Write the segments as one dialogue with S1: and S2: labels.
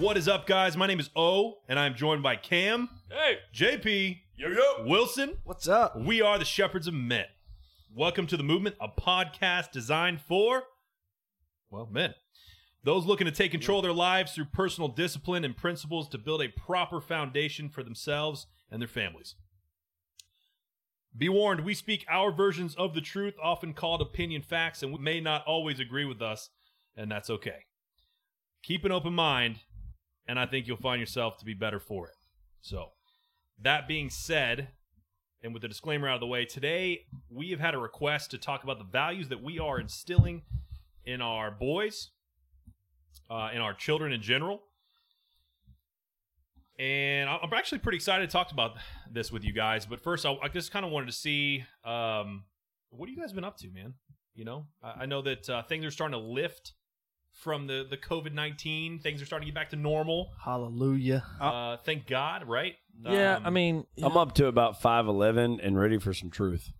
S1: What is up, guys? My name is O, and I'm joined by Cam,
S2: Hey,
S1: JP,
S2: yo yo.
S1: Wilson.
S3: What's up?
S1: We are the Shepherds of Men. Welcome to the movement, a podcast designed for, well, men. Those looking to take control of their lives through personal discipline and principles to build a proper foundation for themselves and their families. Be warned, we speak our versions of the truth, often called opinion facts, and we may not always agree with us, and that's okay. Keep an open mind, and I think you'll find yourself to be better for it. So, that being said, and with the disclaimer out of the way, today we have had a request to talk about the values that we are instilling in our boys, uh, in our children in general. And I'm actually pretty excited to talk about this with you guys. But first, I, I just kind of wanted to see um, what have you guys been up to, man? You know, I, I know that uh, things are starting to lift from the the COVID nineteen. Things are starting to get back to normal.
S3: Hallelujah.
S1: Uh, thank God, right?
S2: Yeah,
S1: Um,
S2: I mean,
S4: I'm up to about five eleven and ready for some truth.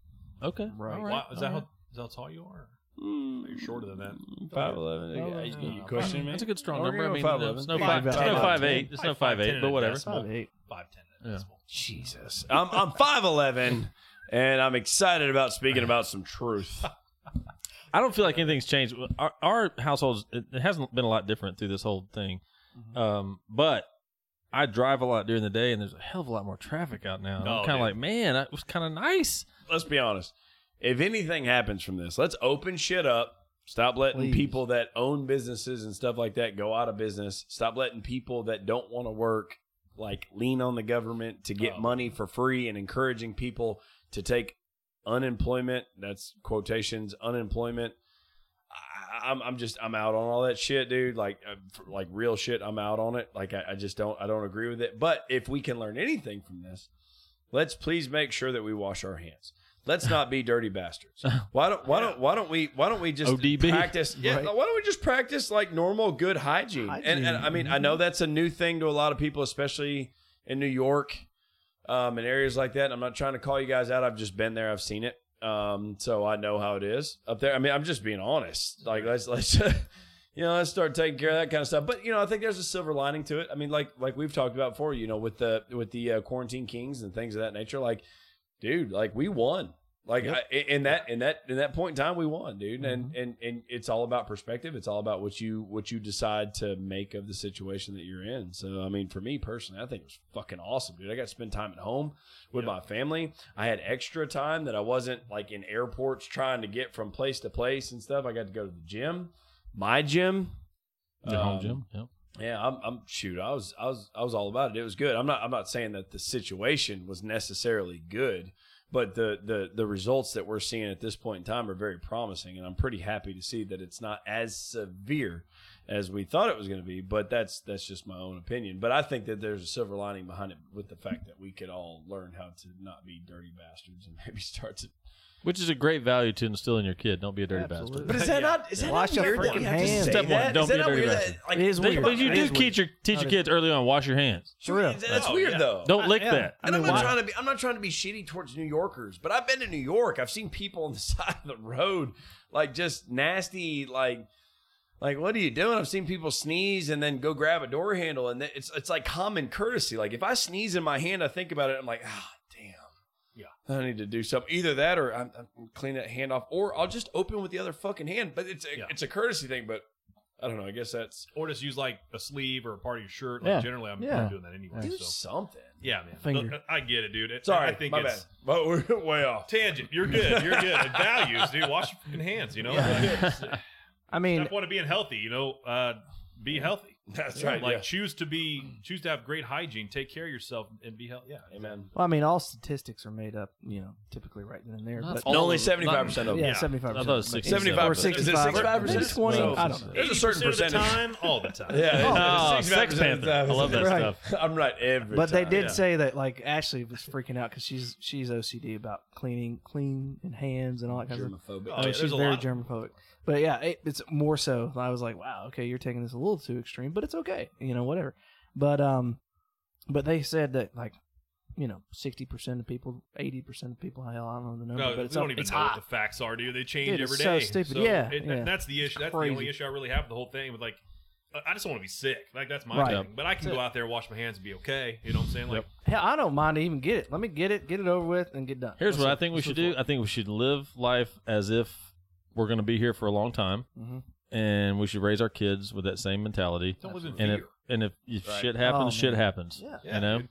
S2: Okay,
S3: Right.
S2: all
S1: Wow, is that
S2: all
S1: how
S2: right.
S1: is that how tall you are? You're shorter than that.
S4: Five eleven.
S3: Oh,
S4: you,
S3: yeah.
S4: you questioning me?
S2: That's a good strong number. I mean,
S4: five
S2: there's no
S4: eleven.
S2: five,
S3: Five
S2: there's no
S3: ten.
S2: five eight, there's no five eight, but whatever.
S3: Five eight.
S1: Five ten.
S2: Yeah.
S4: Jesus, I'm I'm five eleven, and I'm excited about speaking about some truth.
S2: I don't feel like anything's changed. Our, our households, it, it hasn't been a lot different through this whole thing. Um, but I drive a lot during the day, and there's a hell of a lot more traffic out now. And
S1: Oh,
S2: I'm kind of like, man, that was kind of nice.
S4: Let's be honest. If anything happens from this, let's open shit up. Stop letting
S3: Please.
S4: people that own businesses and stuff like that go out of business. Stop letting people that don't want to work like lean on the government to get
S1: Oh.
S4: money for free and encouraging people to take unemployment. That's quotations unemployment. I, I'm I'm just I'm out on all that shit, dude. Like uh, like real shit. I'm out on it. Like I, I just don't I don't agree with it. But if we can learn anything from this, let's please make sure that we wash our hands. Let's not be dirty bastards. Why don't why don't why don't we why don't we just
S2: ODB.
S4: practice? Yeah,
S3: Right.
S4: why don't we just practice like normal good hygiene? And, and I mean I know that's a new thing to a lot of people, especially in New York, um, in areas like that. I'm not trying to call you guys out. I've just been there. I've seen it. Um, so I know how it is up there. I mean, I'm just being honest. Like let's let's you know let's start taking care of that kind of stuff. But you know, I think there's a silver lining to it. I mean, like like we've talked about before. You know, with the with the uh, quarantine kings and things of that nature. Like, dude, like we won. Like
S3: Yep.
S4: I, in that in that in that point in time, we won, dude. And and and it's all about perspective. It's all about what you what you decide to make of the situation that you're in. So I mean, for me personally, I think it was fucking awesome, dude. I got to spend time at home with my family. I had extra time that I wasn't like in airports trying to get from place to place and stuff. I got to go to the gym, my gym,
S2: Your home
S4: Um,
S2: gym. Yep.
S4: yeah, I'm, I'm shoot. I was, I was, I was all about it. It was good. I'm not, I'm not saying that the situation was necessarily good, but the, the, the results that we're seeing at this point in time are very promising, and I'm pretty happy to see that it's not as severe as we thought it was going to be. But that's, that's just my own opinion. But I think that there's a silver lining behind it with the fact that we could all learn how to not be dirty bastards and maybe start to.
S2: Which is a great value to instill in your kid. Don't be a dirty
S3: Absolutely.
S2: bastard.
S4: But is that
S1: Yeah.
S4: not? Is that
S3: Wash
S4: not
S3: your
S4: weird that
S3: freaking
S4: we have to
S3: hands.
S4: say
S2: Step one, don't
S4: Is
S2: be a
S4: not
S2: dirty
S4: weird
S2: bastard.
S4: that, like,
S3: It is
S4: think
S3: weird.
S2: But you
S3: It
S2: do
S3: is
S2: teach your teach your kids early on. Wash your hands.
S3: For real.
S4: That's, that's
S1: Oh,
S4: weird
S1: yeah.
S4: though.
S2: Don't lick
S3: yeah.
S2: that.
S3: I
S4: And
S3: mean,
S4: I'm not
S3: why-
S4: trying to be I'm not trying to be shitty towards New Yorkers, but I've been to New York. I've seen people on the side of the road like just nasty like like what are you doing? I've seen people sneeze and then go grab a door handle and it's it's like common courtesy. Like if I sneeze in my hand, I think about it I'm like, "Ah, damn.
S1: Yeah.
S4: I need to do something. Either that or I'm, I'm clean that hand off or I'll just open with the other fucking hand. But it's a,
S1: Yeah.
S4: it's a courtesy thing, but I don't know. I guess that's
S1: Or just use like a sleeve or a part of your shirt. Like
S3: Yeah.
S1: generally, I'm,
S3: Yeah.
S1: I'm doing that anyway.
S4: do
S1: So
S4: something.
S1: yeah, man.
S3: Finger.
S1: Look, I get it, dude. It,
S4: Sorry,
S1: I think
S4: my
S1: it's
S4: bad. But we're way off.
S1: tangent. You're good. You're good. And values, dude. Wash your fucking hands. You know.
S3: I mean,
S1: Step one of being healthy. You know, uh, be healthy.
S4: That's
S1: Yeah,
S4: right.
S1: Like
S4: yeah.
S1: choose to be, choose to have great hygiene. Take care of yourself and be healthy. Yeah.
S4: Amen.
S3: well, I mean, all statistics are made up, you know, typically right then and there.
S2: Not
S3: But
S2: all
S4: only 75% of them.
S3: yeah,
S1: yeah.
S3: seventy-five
S2: I thought it was
S3: percent.
S2: 67.
S3: or
S4: 75%. Is it
S3: sixty-five,
S4: 65%?
S3: twenty.
S4: So-
S3: I don't know.
S4: There's a certain
S1: 80% of the
S4: percentage.
S1: time, all the time.
S4: Yeah,
S2: Oh, Sex Panther. I love that
S3: Right.
S2: stuff.
S4: I'm right every
S3: But they did
S1: yeah.
S3: say that like Ashley was freaking out because she's she's OCD about cleaning, clean and hands and all that kind of stuff.
S4: Germophobic.
S1: Oh,
S3: Oh,
S1: yeah,
S3: she's very germophobic. But yeah, it, it's more so. I was like, wow, okay, you're taking this a little too extreme, but it's okay, you know, whatever. But um, but they said that like, you know, sixty percent of people, eighty percent of people, hell, I don't know the number,
S1: No,
S3: but it's
S1: we don't even
S3: it's
S1: know
S3: hot.
S1: what the facts are, do they? They change
S3: Dude,
S1: every
S3: it's
S1: day.
S3: so stupid. Yeah,
S1: it-
S3: yeah.
S1: that's the issue. That's the
S3: Crazy.
S1: only issue I really have with the whole thing. With like, I just don't want to be sick. Like that's my
S3: Right.
S1: thing. But I can
S3: That's
S1: go
S3: it.
S1: out there, wash my hands, and be okay. You know what I'm saying? Like,
S3: Hell, I don't mind to even get it. Let me get it, get it over with, and get done.
S2: Here's
S3: Let's
S2: what I
S3: look-
S2: think we
S3: let's
S2: should
S3: look
S2: do. I think we should live life as if we're going to be here for a long time,
S3: Mhm.
S2: and we should raise our kids with that same mentality.
S1: don't live in
S2: And if and if, if
S4: Right.
S2: shit happens,
S3: Oh,
S2: shit happens.
S3: Yeah.
S1: Yeah,
S2: you know.
S1: dude.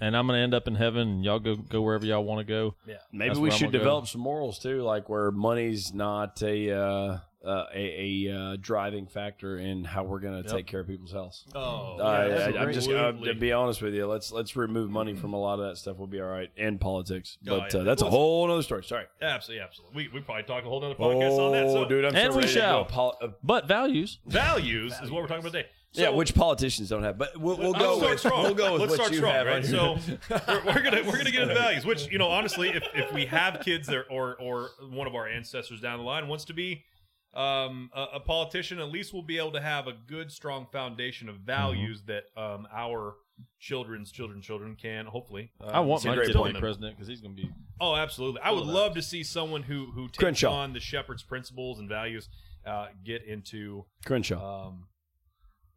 S2: And I'm going to end up in heaven, and y'all go go wherever y'all want to go.
S1: Yeah.
S4: Maybe
S2: That's
S4: we should
S2: gonna go.
S4: develop some morals too, like where money's not a uh, uh, a, a uh, driving factor in how we're going to
S2: Yep.
S4: take care of people's health.
S1: Oh,
S4: Uh,
S1: yeah,
S4: I, I'm just uh, to be honest with you. Let's let's remove money from a lot of that stuff. We'll be all right, and politics.
S1: Oh,
S4: But
S1: yeah.
S4: uh, that's a whole other story. Sorry.
S1: absolutely, absolutely. We we probably talk a whole other podcast on that. So
S4: Oh, dude, I'm
S2: And
S4: so
S2: we
S4: ready to
S2: shall.
S4: poli- uh,
S2: But values.
S1: values is what we're talking about today. So,
S4: yeah, which politicians don't have, but we'll, we'll go
S1: start
S4: with
S1: strong.
S4: we'll go with
S1: Let's
S4: what
S1: start
S4: you
S1: strong,
S4: have.
S1: right? So we're, we're gonna we're gonna get into values, which you know, honestly, if, if we have kids that or or one of our ancestors down the line wants to be um, a, a politician, at least we'll be able to have a good, strong foundation of values that um, our children's children's children can hopefully. Uh,
S2: I want my
S1: great
S2: kid to be president because he's going to be.
S1: Oh, absolutely. I would love to see someone who who takes
S4: Crenshaw.
S1: on the shepherd's principles and values uh, get into.
S4: Crenshaw.
S1: Um,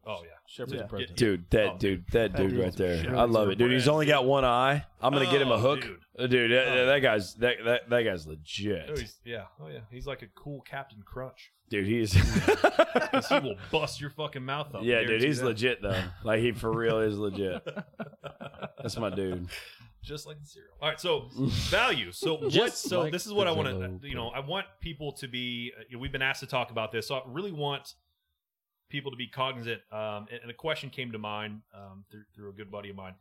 S1: oh yeah,
S2: Shepherd's
S3: Yeah.
S2: president.
S4: Dude, that
S1: Oh,
S4: dude, that
S3: That
S4: dude
S3: dude's
S4: right there.
S3: shit.
S4: I love it, dude. He's only got one eye. I'm gonna get him a
S1: Oh,
S4: hook,
S1: dude.
S4: Uh, dude. That,
S1: Oh.
S4: that guy's that, that that guy's
S1: Oh,
S4: legit,
S1: he's, yeah, oh yeah, he's like a cool Captain Crunch.
S4: dude. He's
S1: he will bust your fucking mouth up.
S4: yeah, dude. He's
S1: that.
S4: legit though. Like he for real is legit. That's my dude.
S1: just like the cereal. All right, so value. So what? So
S2: like
S1: this is what I want
S2: Jell-O
S1: to. You know, I want people to be. uh, you know, we've been asked to talk about this, so I really want people to be cognizant. Um, and, and a question came to mind um, through through a good buddy of mine.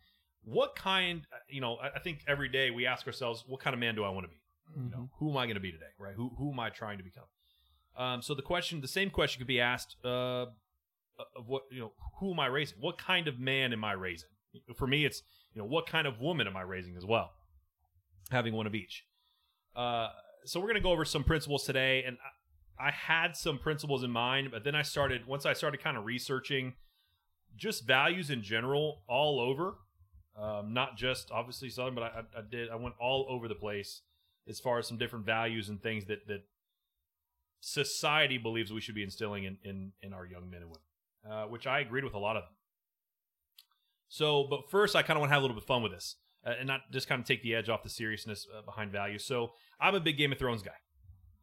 S1: What kind? uh, You know, I, I think every day we ask ourselves, what kind of man do I want to be? You know, who am I going to be today? Right? Who who am I trying to become? Um, so the question, the same question, could be asked uh, of what you know. Who am I raising? What kind of man am I raising? For me, it's you know what kind of woman am I raising as well. Having one of each. Uh, so we're going to go over some principles today, and I, had some principles in mind, but then I started once I started kind of researching just values in general all over. Um, not just obviously Southern, but I, I, I did. I went all over the place as far as some different values and things that that society believes we should be instilling in in, in our young men and women, uh, which I agreed with a lot of them. So, but first, I kind of want to have a little bit of fun with this uh, and not just kind of take the edge off the seriousness uh, behind values. So, I'm a big Game of Thrones guy.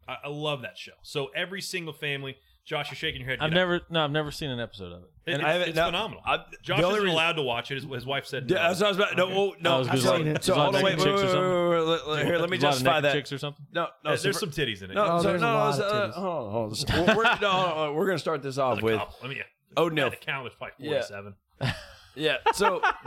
S1: I, I love that show. So, every single family, Josh, you're shaking your head.
S2: I've
S1: Get out.
S2: never, no, I've never seen an episode of it.
S1: It- it's,
S4: I haven't-
S1: it's
S4: no,
S1: phenomenal.
S4: I-
S1: Josh
S4: the
S1: isn't
S4: reason-
S1: allowed to watch it. His, his wife said, no.
S4: Yeah, that's what I was about. No, oh, no.
S2: I was
S4: I'm
S2: gonna
S4: sorry.
S3: say-
S4: So
S2: Is
S4: hold
S2: it
S4: on,
S2: like
S4: wait,
S2: chicks or
S4: wait, wait,
S2: something?
S4: wait, wait, wait, wait, Here, let me
S2: There's a lot of
S4: justify
S2: naked
S4: that.
S2: chicks or something.
S4: No, no.
S1: Uh,
S4: so
S1: there's
S4: for-
S1: some titties in it.
S4: No,
S3: Oh,
S4: so,
S3: there's a
S4: no,
S3: lot of
S4: uh,
S3: titties.
S4: hold on, hold on. We're, we're, no, we're going to start this off with
S1: couple. Let me
S4: O'Neal.
S1: the count was probably
S4: Yeah.
S1: 47.
S4: Yeah. So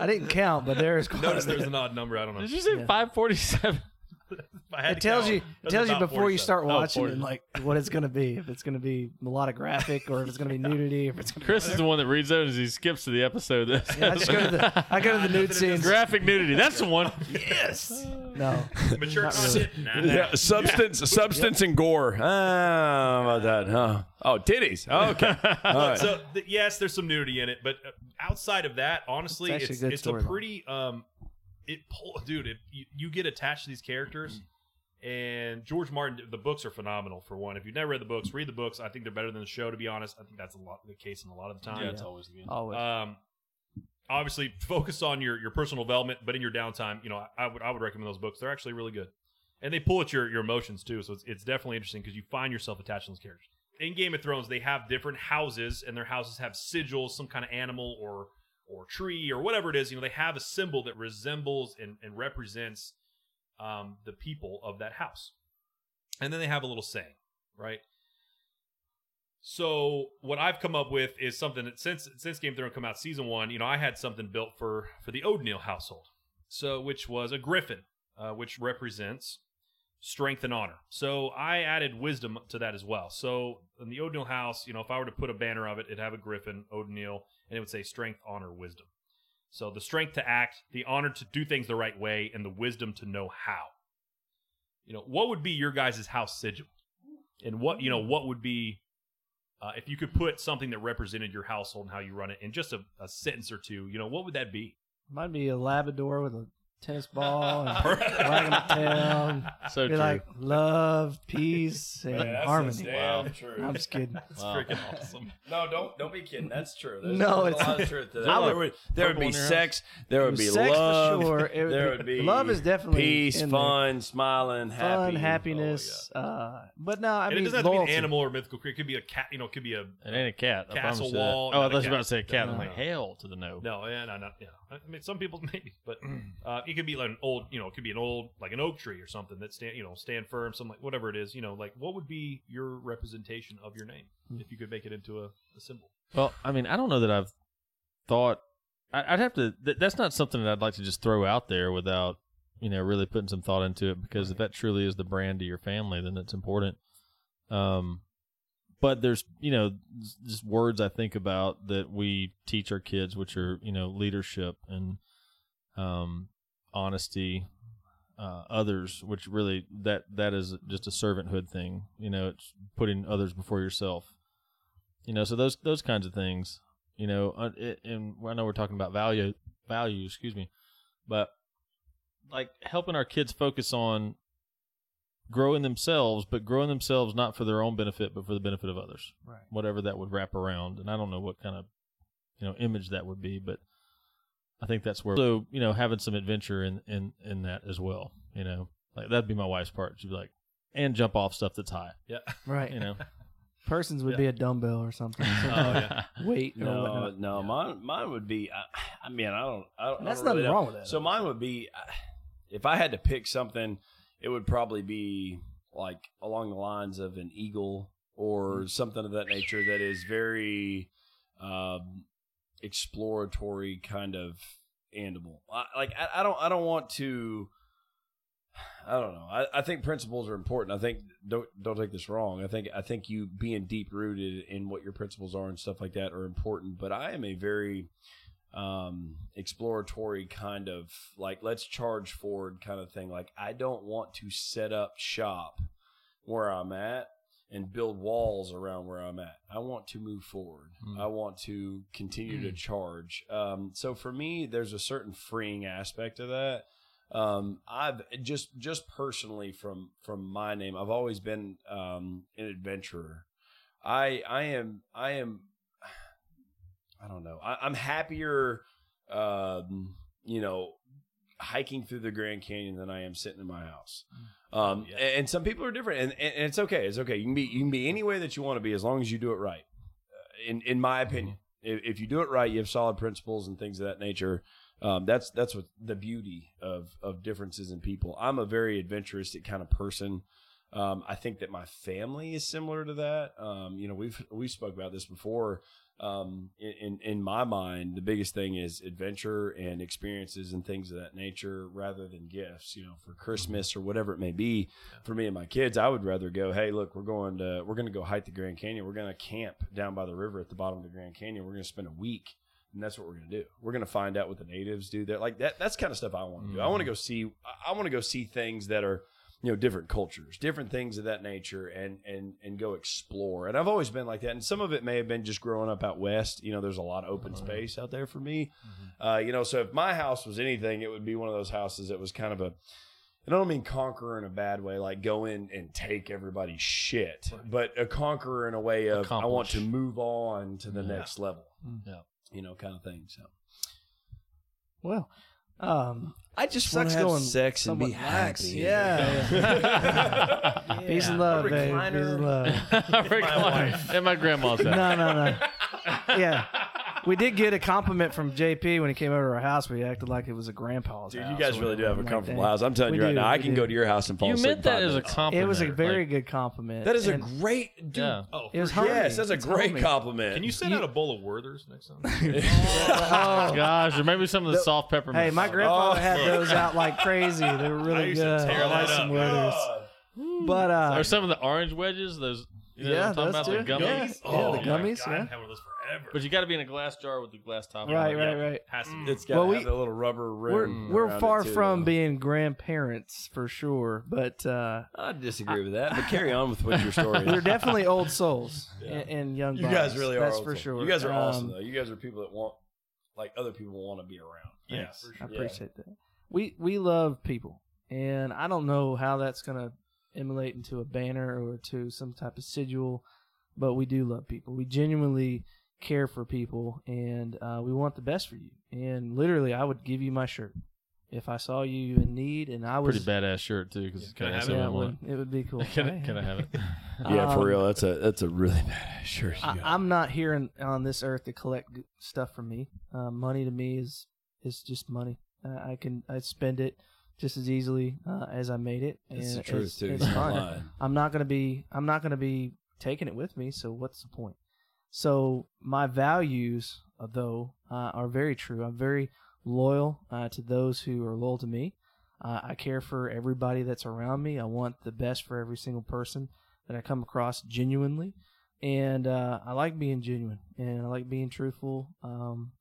S3: I didn't count, but there is quite
S1: Notice
S3: bit.
S1: there's an odd number. I don't know.
S2: Did you say 547?
S1: If I had
S3: It tells
S1: count,
S3: you
S1: it
S3: it tells you before you start
S2: Oh,
S3: watching
S2: 40.
S3: and like what it's gonna be. If it's gonna be melodic graphic or if it's gonna be nudity, if it's gonna
S2: Chris is the one that reads those. As he skips to the episode. That
S3: Yeah, I just go to the I go to the nude scenes.
S2: graphic nudity. That's the one.
S3: Yes. No.
S1: Mature
S3: Not
S1: content. Nah, nah.
S4: yeah, substance, substance, and gore. Ah, how about that? Huh? Oh, titties. Okay. All right.
S1: So th- yes, there's some nudity in it, but uh, outside of that, honestly,
S3: It's
S1: it's
S3: a
S1: it's, a pretty um, it pull, dude. It, you, you get attached to these characters, and George Martin. The books are phenomenal. For one, if you've never read the books, read the books. I think they're better than the show. To be honest, I think that's a lot the case in a lot of the time.
S3: Yeah, it's
S2: always the
S3: Always.
S1: Um, obviously, focus on your your personal development, but in your downtime, you know, I, I would I would recommend those books. They're actually really good, and they pull at your your emotions too. So it's it's definitely interesting because you find yourself attached to those characters. In Game of Thrones, they have different houses, and their houses have sigils, some kind of animal or or tree or whatever it is. You know, they have a symbol that resembles and, and represents um, the people of that house, and then they have a little saying, right? So what I've come up with is something that since since Game of Thrones come out season one, you know, I had something built for for the O'Neill household. So which was a griffin, uh, which represents strength and honor. So I added wisdom to that as well. So in the O'Neill house, you know, if I were to put a banner of it, it'd have a griffin, O'Neill, and it would say strength, honor, wisdom. So the strength to act, the honor to do things the right way, and the wisdom to know how. You know, what would be your guys' house sigil? And what, you know, what would be uh, if you could put something that represented your household and how you run it in just a, a sentence or two, you know, what would that be?
S3: Might be a Labrador with a tennis ball and wagging a tail. and
S2: So
S3: Be
S2: true.
S3: like love, peace, and
S4: Man, that's
S3: harmony.
S4: damn
S2: Wow.
S4: true.
S3: I'm just kidding.
S1: That's
S2: Wow.
S1: freaking awesome.
S4: No, don't don't be kidding. That's true. There's,
S3: No,
S4: there's
S3: it's-
S4: a lot of truth to that.
S2: I
S4: There
S2: like
S4: would, there would be
S2: in your house.
S4: sex. There would be
S3: Sex for
S4: love.
S3: sure. It-
S4: there would be
S3: love is definitely
S4: peace,
S3: in there.
S4: fun, smiling, happy,
S3: Fun, happiness. uh, but no, I
S1: and
S3: mean,
S1: it doesn't have to be an animal or mythical creature. It could be a cat. You know, it could be a
S2: It ain't a cat.
S1: Castle
S2: promise you that.
S1: wall,
S2: Oh, I
S1: not a
S2: thought you were about to say a cat. I'm like, hell to the no.
S1: no, yeah, no, not yeah. I mean, some people maybe, but uh, it could be like an old. You know, it could be an old like an oak tree or something that stand. You know, stand firm. Some like whatever it is. You know, like what would be your representation of your name if you could make it into a, a symbol?
S2: Well, I mean, I don't know that I've thought. I, I'd have to. Th- that's not something that I'd like to just throw out there without, you know, really putting some thought into it. Because if that truly is the brand of your family, then it's important. Um, but there's, you know, just words I think about that we teach our kids, which are, you know, leadership and, um, honesty, uh, others, which really that that is just a servanthood thing. You know, it's putting others before yourself you know so those those kinds of things you know uh, it, and i know we're talking about value value excuse me but like helping our kids focus on growing themselves but growing themselves not for their own benefit but for the benefit of others
S3: Right.
S2: whatever that would wrap around and i don't know what kind of you know image that would be but i think that's where so you know having some adventure in in in that as well you know like that'd be my wife's part she'd be like and jump off stuff that's high
S1: Yeah.
S3: Right.
S2: you know
S3: Persons would be a dumbbell or something.
S1: Oh yeah.
S3: Weight. or
S4: No,
S3: whatnot.
S4: no, mine mine would be. I, I mean, I don't. I don't. I
S3: That's
S4: don't really
S3: nothing
S4: know.
S3: wrong with that.
S4: So mine would be, if I had to pick something, it would probably be like along the lines of an eagle or
S3: Mm.
S4: something of that nature that is very um, exploratory kind of animal. I, like I, I don't. I don't want to. I don't know. I, I think principles are important. I think don't don't take this wrong. I think I think you being deep rooted in what your principles are and stuff like that are important. But I am a very um exploratory kind of like let's charge forward kind of thing. Like I don't want to set up shop where I'm at and build walls around where I'm at. I want to move forward.
S2: Mm.
S4: I want to continue to charge. Um, so for me, there's a certain freeing aspect of that. Um, I've just just personally from from my name, I've always been um, an adventurer. I I am I am I don't know. I, I'm happier, um, you know, hiking through the Grand Canyon than I am sitting in my house. Um,
S1: Yeah.
S4: and, some people are different, and, and, it's okay. It's okay. You can be you can be any way that you want to be as long as you do it right. Uh, in in my opinion, if, if you do it right, you have solid principles and things of that nature. Um, that's that's what the beauty of of differences in people. I'm a very adventuristic kind of person. Um, I think that my family is similar to that. Um, you know, we've we spoke about this before. Um, in, in my mind, the biggest thing is adventure and experiences and things of that nature, rather than gifts. You know, for Christmas or whatever it may be. For me and my kids, I would rather go. Hey, look, we're going to we're going to go hike the Grand Canyon. We're going to camp down by the river at the bottom of the Grand Canyon. We're going to spend a week and that's what we're gonna do. We're gonna find out what the natives do there. Like that. That's kind of stuff I want to do. I want to go see. I want to go see things that are, you know, different cultures, different things of that nature, and and and go explore. And I've always been like that. And some of it may have been just growing up out west. You know, there's a lot of open space out there for me. Uh, you know, so if my house was anything, it would be one of those houses that was kind of a. And I don't mean conqueror in a bad way, like go in and take everybody's shit, but a conqueror in a way of I want to move on to the
S2: Yeah.
S4: next level.
S2: Yeah.
S4: You know, kind of thing. So
S3: Well, um,
S4: I just
S3: wanna have
S4: going
S3: sex and be
S4: lax.
S3: happy. Yeah, peace and love,
S4: A
S3: babe. Peace
S4: recliner.
S3: and love.
S2: Recliner. At my grandma's house.
S3: no, no, no. Yeah. We did get a compliment from JP when he came over to our house. We acted like it was a grandpa's
S4: Dude,
S3: house.
S4: you guys
S3: or
S4: really do
S3: whatever.
S4: have a
S3: I'm like,
S4: comfortable
S3: dang.
S4: house. I'm telling
S3: We
S4: you right
S3: do,
S4: now, I
S3: we
S4: can
S3: do.
S4: go to your house and fall
S2: You
S4: asleep.
S2: meant that
S4: five
S2: as a
S4: minutes.
S2: compliment.
S3: It was a very
S2: Like,
S3: good compliment.
S4: That is a
S3: And
S4: great, dude.
S2: Yeah.
S1: Oh,
S3: It was homey.
S4: Yes, that's a
S3: It's
S4: great
S3: homey.
S4: compliment.
S1: Can you send out a bowl of Werther's next time?
S3: Oh,
S2: Gosh, or maybe some of the,
S3: The-
S2: soft peppermint.
S3: Hey, my grandfather
S4: Oh.
S3: had those out like crazy. They were
S1: I
S3: really
S1: used to
S3: good.
S1: tear
S3: I like some
S1: up.
S3: Werther's. But uh,
S2: or some of the orange wedges. Those. You know
S3: Yeah,
S2: what I'm
S3: those
S2: talking about
S3: too.
S2: the gummies.
S3: Yeah. Yeah, the
S1: my
S3: gummies,
S1: God,
S3: yeah.
S1: I've had one of those forever.
S2: But you got to be in a glass jar with the glass top.
S3: right,
S2: on it.
S3: right, right.
S1: Has to be.
S4: It's got
S3: Well,
S4: to
S3: we-
S4: have that little rubber
S3: We're
S4: rim.
S3: we're
S4: around
S3: far
S4: it, too,
S3: from
S4: though.
S3: being grandparents for sure, but uh,
S4: I disagree with that, but carry on with what your story is.
S3: we're definitely old souls and, and young.
S4: You guys
S3: bucks.
S4: really are.
S3: That's
S4: old
S3: for
S4: souls.
S3: sure.
S4: You guys are awesome
S3: Um,
S4: though. You guys are people that want, like, other people want to be around.
S1: Yeah,
S3: Thanks.
S1: for
S3: I
S1: sure.
S4: Yeah.
S3: appreciate that. We we love people, and I don't know how that's gonna emulate into a banner or to some type of sigil, but we do love people. We genuinely care for people, and uh, we want the best for you. And literally, I would give you my shirt if I saw you in need, and I was
S2: Pretty badass shirt too, because
S1: Can I
S2: kind
S1: have
S2: of
S1: it?
S3: Yeah, it would, it would be cool.
S2: Can I, can I have it?
S4: Yeah, for
S3: Um,
S4: real. That's a that's a really bad shirt.
S3: I, I'm not here in, on this earth to collect stuff from me. Uh, money to me is is just money. Uh, I can I spend it just as easily uh, as I made it.
S4: That's
S3: and
S4: the truth,
S3: it's,
S4: too.
S3: It's fine. I'm not gonna be I'm not gonna be taking it with me. So what's the point? So my values, uh, though, uh, are very true. I'm very loyal uh, to those who are loyal to me. Uh, I care for everybody that's around me. I want the best for every single person that I come across genuinely, and uh, I like being genuine and I like being truthful. Um,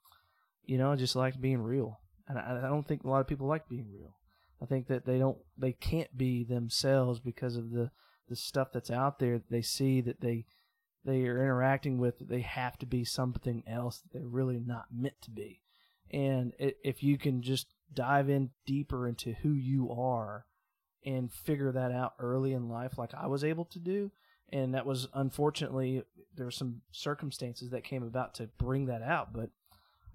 S3: you know, I just like being real, and I, I don't think a lot of people like being real. I think that they don't, they can't be themselves because of the the stuff that's out there. They see that they they are interacting with. That they have to be something else that they're really not meant to be. And if you can just dive in deeper into who you are and figure that out early in life, like I was able to do, and that was unfortunately there were some circumstances that came about to bring that out, but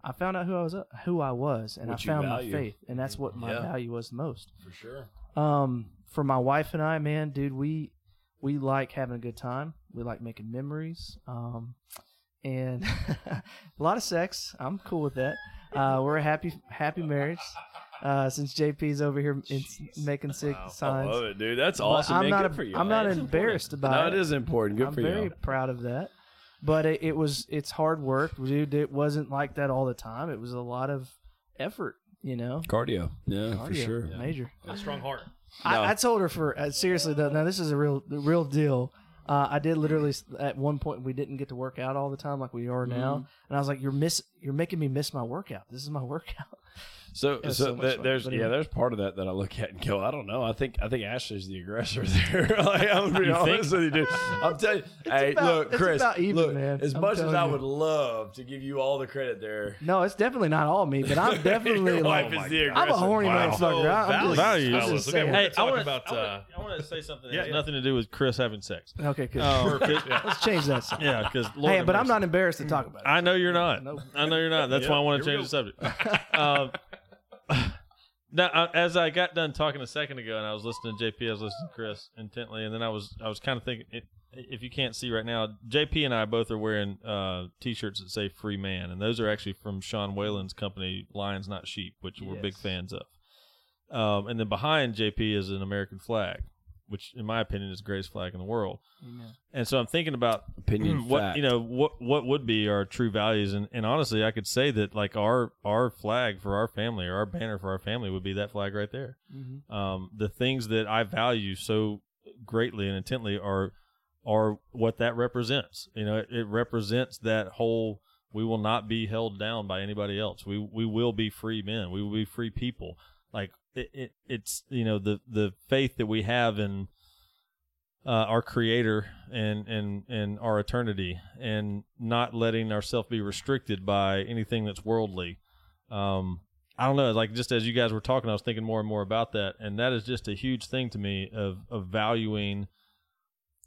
S3: I found out who I was, who I was, and
S4: What
S3: I found my faith, and that's what my
S4: Yeah.
S3: value was most.
S4: for sure.
S3: Um, for my wife and I, man, dude, we we like having a good time. We like making memories. Um, and a lot of sex. I'm cool with that. Uh, we're a happy happy marriage. Uh, since JP's over here in, making sick
S1: Wow.
S4: I
S3: signs.
S4: love it, dude. That's awesome.
S3: I'm
S4: man.
S3: not.
S4: Good
S3: a-
S4: for you.
S3: I'm not
S4: man.
S3: embarrassed about
S4: No,
S3: it.
S4: it is important. Good
S3: I'm
S4: for you.
S3: I'm very proud of that. But it, it was it's hard work, dude. It wasn't like that all the time. It was a lot of effort, you know.
S4: Cardio. Yeah, for
S3: Cardio,
S4: sure.
S3: Major.
S1: A strong heart.
S4: No.
S3: I, I told her for uh, seriously though. Now this is a real, the real deal. Uh, I did literally at one point we didn't get to work out all the time like we are now,
S4: Mm-hmm.
S3: and I was like, "You're miss, you're making me miss my workout. This is my workout."
S4: So, so,
S3: so much
S4: th- there's yeah, there's part of that that I look at and go, I don't know. I think I think Ashley's the aggressor there. like, I'm gonna be
S2: You think?
S4: honest with you, dude. I'm telling you, hey,
S3: about-
S4: look, Chris,
S3: even,
S4: look,
S3: man.
S4: as
S3: I'm
S4: much as
S3: telling
S4: I
S3: you.
S4: would love to give you all the credit there,
S3: No, it's definitely not all me, but I'm definitely
S4: your
S3: like,
S4: is the
S3: I'm a horny
S1: Wow.
S3: motherfucker.
S1: So
S3: I- I'm just,
S2: values.
S3: I'm
S1: okay, we're
S2: Hey, I
S1: talking
S2: want
S1: about,
S2: to.
S1: uh,
S2: I want to say something
S1: Yeah,
S2: nothing to do with Chris having sex.
S3: Okay, good.
S2: Um,
S3: Let's change that.
S2: Yeah, because
S3: Hey, but I'm not embarrassed to talk about it.
S2: I know you're not.
S3: Nope.
S2: I know you're not. That's why I want to change the subject. Now, uh, as I got done talking a second ago, and I was listening to JP, I was listening to Chris intently, and then I was I was kind of thinking, it, if you can't see right now, JP and I both are wearing uh, t-shirts that say "Free Man," and those are actually from Sean Whalen's company, Lions Not Sheep, which we're big fans of. Um, and then behind JP is an American flag, which, in my opinion, is the greatest flag in the world.
S3: Amen.
S2: And so I'm thinking about
S4: opinion,
S2: what
S4: fact.
S2: you know what what would be our true values and, and honestly I could say that like our our flag for our family or our banner for our family would be that flag right there.
S3: Mhm.
S2: Um, the things that I value so greatly and intently are are what that represents. You know, it, it represents that whole we will not be held down by anybody else. We we will be free men. We will be free people. It, it it's you know the the faith that we have in uh, our creator and and and our eternity and not letting ourselves be restricted by anything that's worldly. Um i don't know like just as you guys were talking i was thinking more and more about that and that is just a huge thing to me of of valuing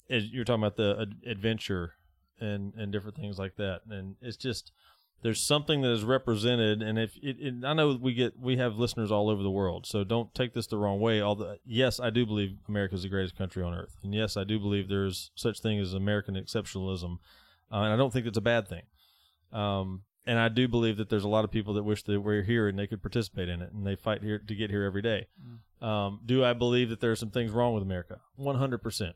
S2: as you're talking about the ad- adventure and and different things like that. And it's just there's something that is represented and if it, it, i know we get we have listeners all over the world so don't take this the wrong way although yes i do believe america is the greatest country on earth and yes i do believe there's such thing as american exceptionalism uh, and i don't think it's a bad thing. Um, and i do believe that there's a lot of people that wish that we're here and they could participate in it and they fight here to get here every day. Um, do i believe that there are some things wrong with america? 100%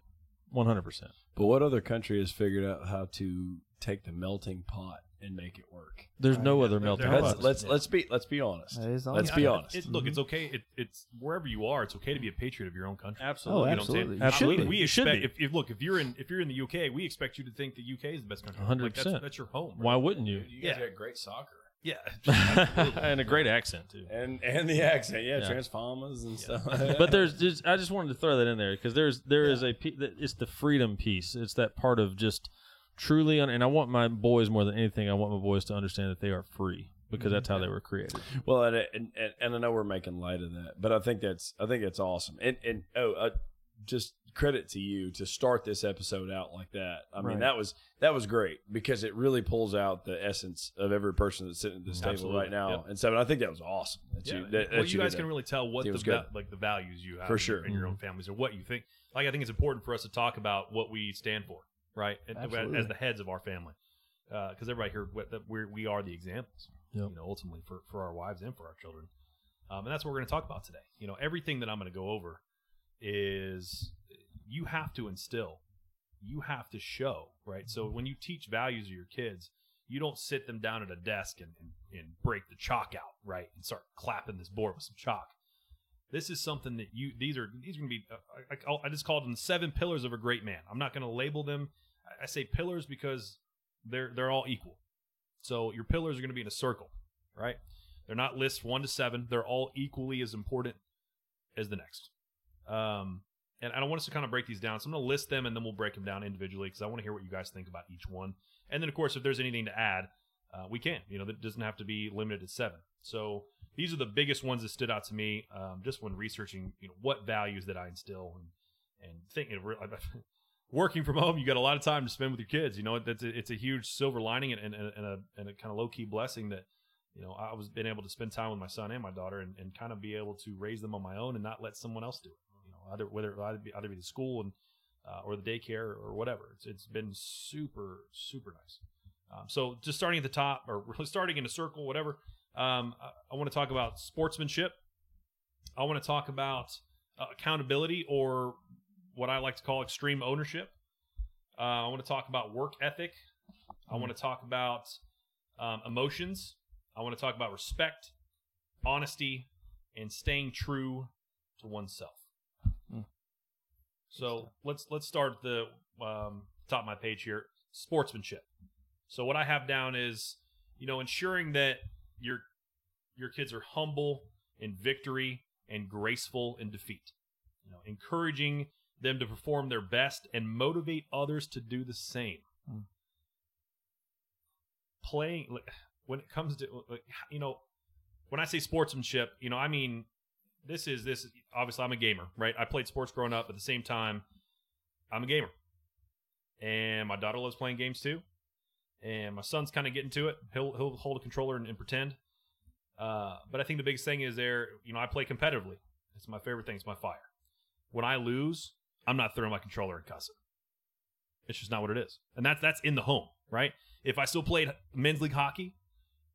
S2: 100%
S4: But what other country has figured out how to take the melting pot and make it work?
S2: there's no
S1: yeah,
S2: other
S1: there-
S2: melting
S1: there
S4: Let's
S1: has-
S2: pot.
S4: let's let's be let's be honest.
S3: That is
S4: Let's
S3: honest.
S4: be
S1: Yeah,
S4: honest.
S1: It, look, it's okay. It, it's wherever you are. It's okay to be a patriot of your own country.
S2: absolutely
S3: Oh,
S1: You know what I'm saying?
S3: Oh, absolutely. You
S2: Absolutely.
S3: should
S1: We
S2: You should
S1: expect
S2: be.
S1: if, if look if you're in if you're in the UK, we expect you to think the UK is the best country.
S2: 100%.
S1: Like, that's, that's your home. right?
S2: why wouldn't you
S4: You
S1: guys
S4: got great soccer.
S1: Yeah.
S2: and a great accent too
S4: And and the accent, yeah,
S2: Yeah.
S4: transformers and stuff.
S2: but there's just I just wanted to throw that in there because there's there is a pe- that- it's the freedom piece. It's that part of just truly and I want my boys more than anything. I want my boys to understand that they are free. because that's how they were created.
S4: Well, and, and and and I know we're making light of that, but I think that's I think that's awesome. And and oh, uh, just credit to you to start this episode out like that. I mean,
S3: Right.
S4: that was that was great because it really pulls out the essence of every person that's sitting at this table right now.
S1: Yep.
S4: And so I think that was awesome. That
S1: Yeah,
S4: you, that,
S1: well,
S4: that
S1: you guys can
S4: that.
S1: really tell what the
S4: was
S1: va-
S4: good.
S1: like the values you have
S4: For sure.
S1: in your own families or what you think. Like I think it's important for us to talk about what we stand for, right? And-
S3: Absolutely.
S1: As the heads of our family, because everybody here we're, we are the examples,
S2: Yep.
S1: you know, ultimately for for our wives and for our children. Um, and that's what we're going to talk about today. You know, everything that I'm going to go over is you have to instill, you have to show, right? So when you teach values to your kids, you don't sit them down at a desk and, and, and break the chalk out, right? And start clapping this board with some chalk. This is something that you, these are, these are going to be, uh, I, I, just called them the seven pillars of a great man. I'm not going to label them. I, I say pillars because they're, they're all equal. So your pillars are going to be in a circle, right? They're not lists one to seven. They're all equally as important as the next. Um, and I don't want us to kind of break these down. So I'm going to list them and then we'll break them down individually because I want to hear what you guys think about each one. And then, of course, if there's anything to add, uh, we can. You know, that doesn't have to be limited to seven. So these are the biggest ones that stood out to me um, just when researching, you know, what values that I instill and and thinking of re- working from home. You got a lot of time to spend with your kids. You know, that's a, it's a huge silver lining and, and, and a and a kind of low key blessing that you know I was been able to spend time with my son and my daughter and, and kind of be able to raise them on my own and not let someone else do it. You know, either whether it either be, either be the school and uh, or the daycare or whatever. It's it's been super super nice. Um, so just starting at the top or starting in a circle, whatever. Um, I, I want to talk about sportsmanship. I want to talk about uh, accountability or what I like to call extreme ownership. Uh, I want to talk about work ethic. I want to talk about um, emotions. I want to talk about respect, honesty, and staying true to oneself.
S3: Mm.
S1: So let's let's start the um, top of my page here. Sportsmanship. So what I have down is, you know, ensuring that your your kids are humble in victory and graceful in defeat. You know, encouraging them to perform their best and motivate others to do the same.
S3: Hmm.
S1: Playing when it comes to you know, when I say sportsmanship, you know, I mean this is this is obviously I'm a gamer, right? I played sports growing up. At the same time, I'm a gamer, and my daughter loves playing games too. And my son's kind of getting to it. He'll he'll hold a controller and, and pretend. Uh, but I think the biggest thing is there. You know, I play competitively. It's my favorite thing. It's my fire. When I lose, I'm not throwing my controller and cussing. It's just not what it is, and that's that's in the home, right? If I still played men's league hockey,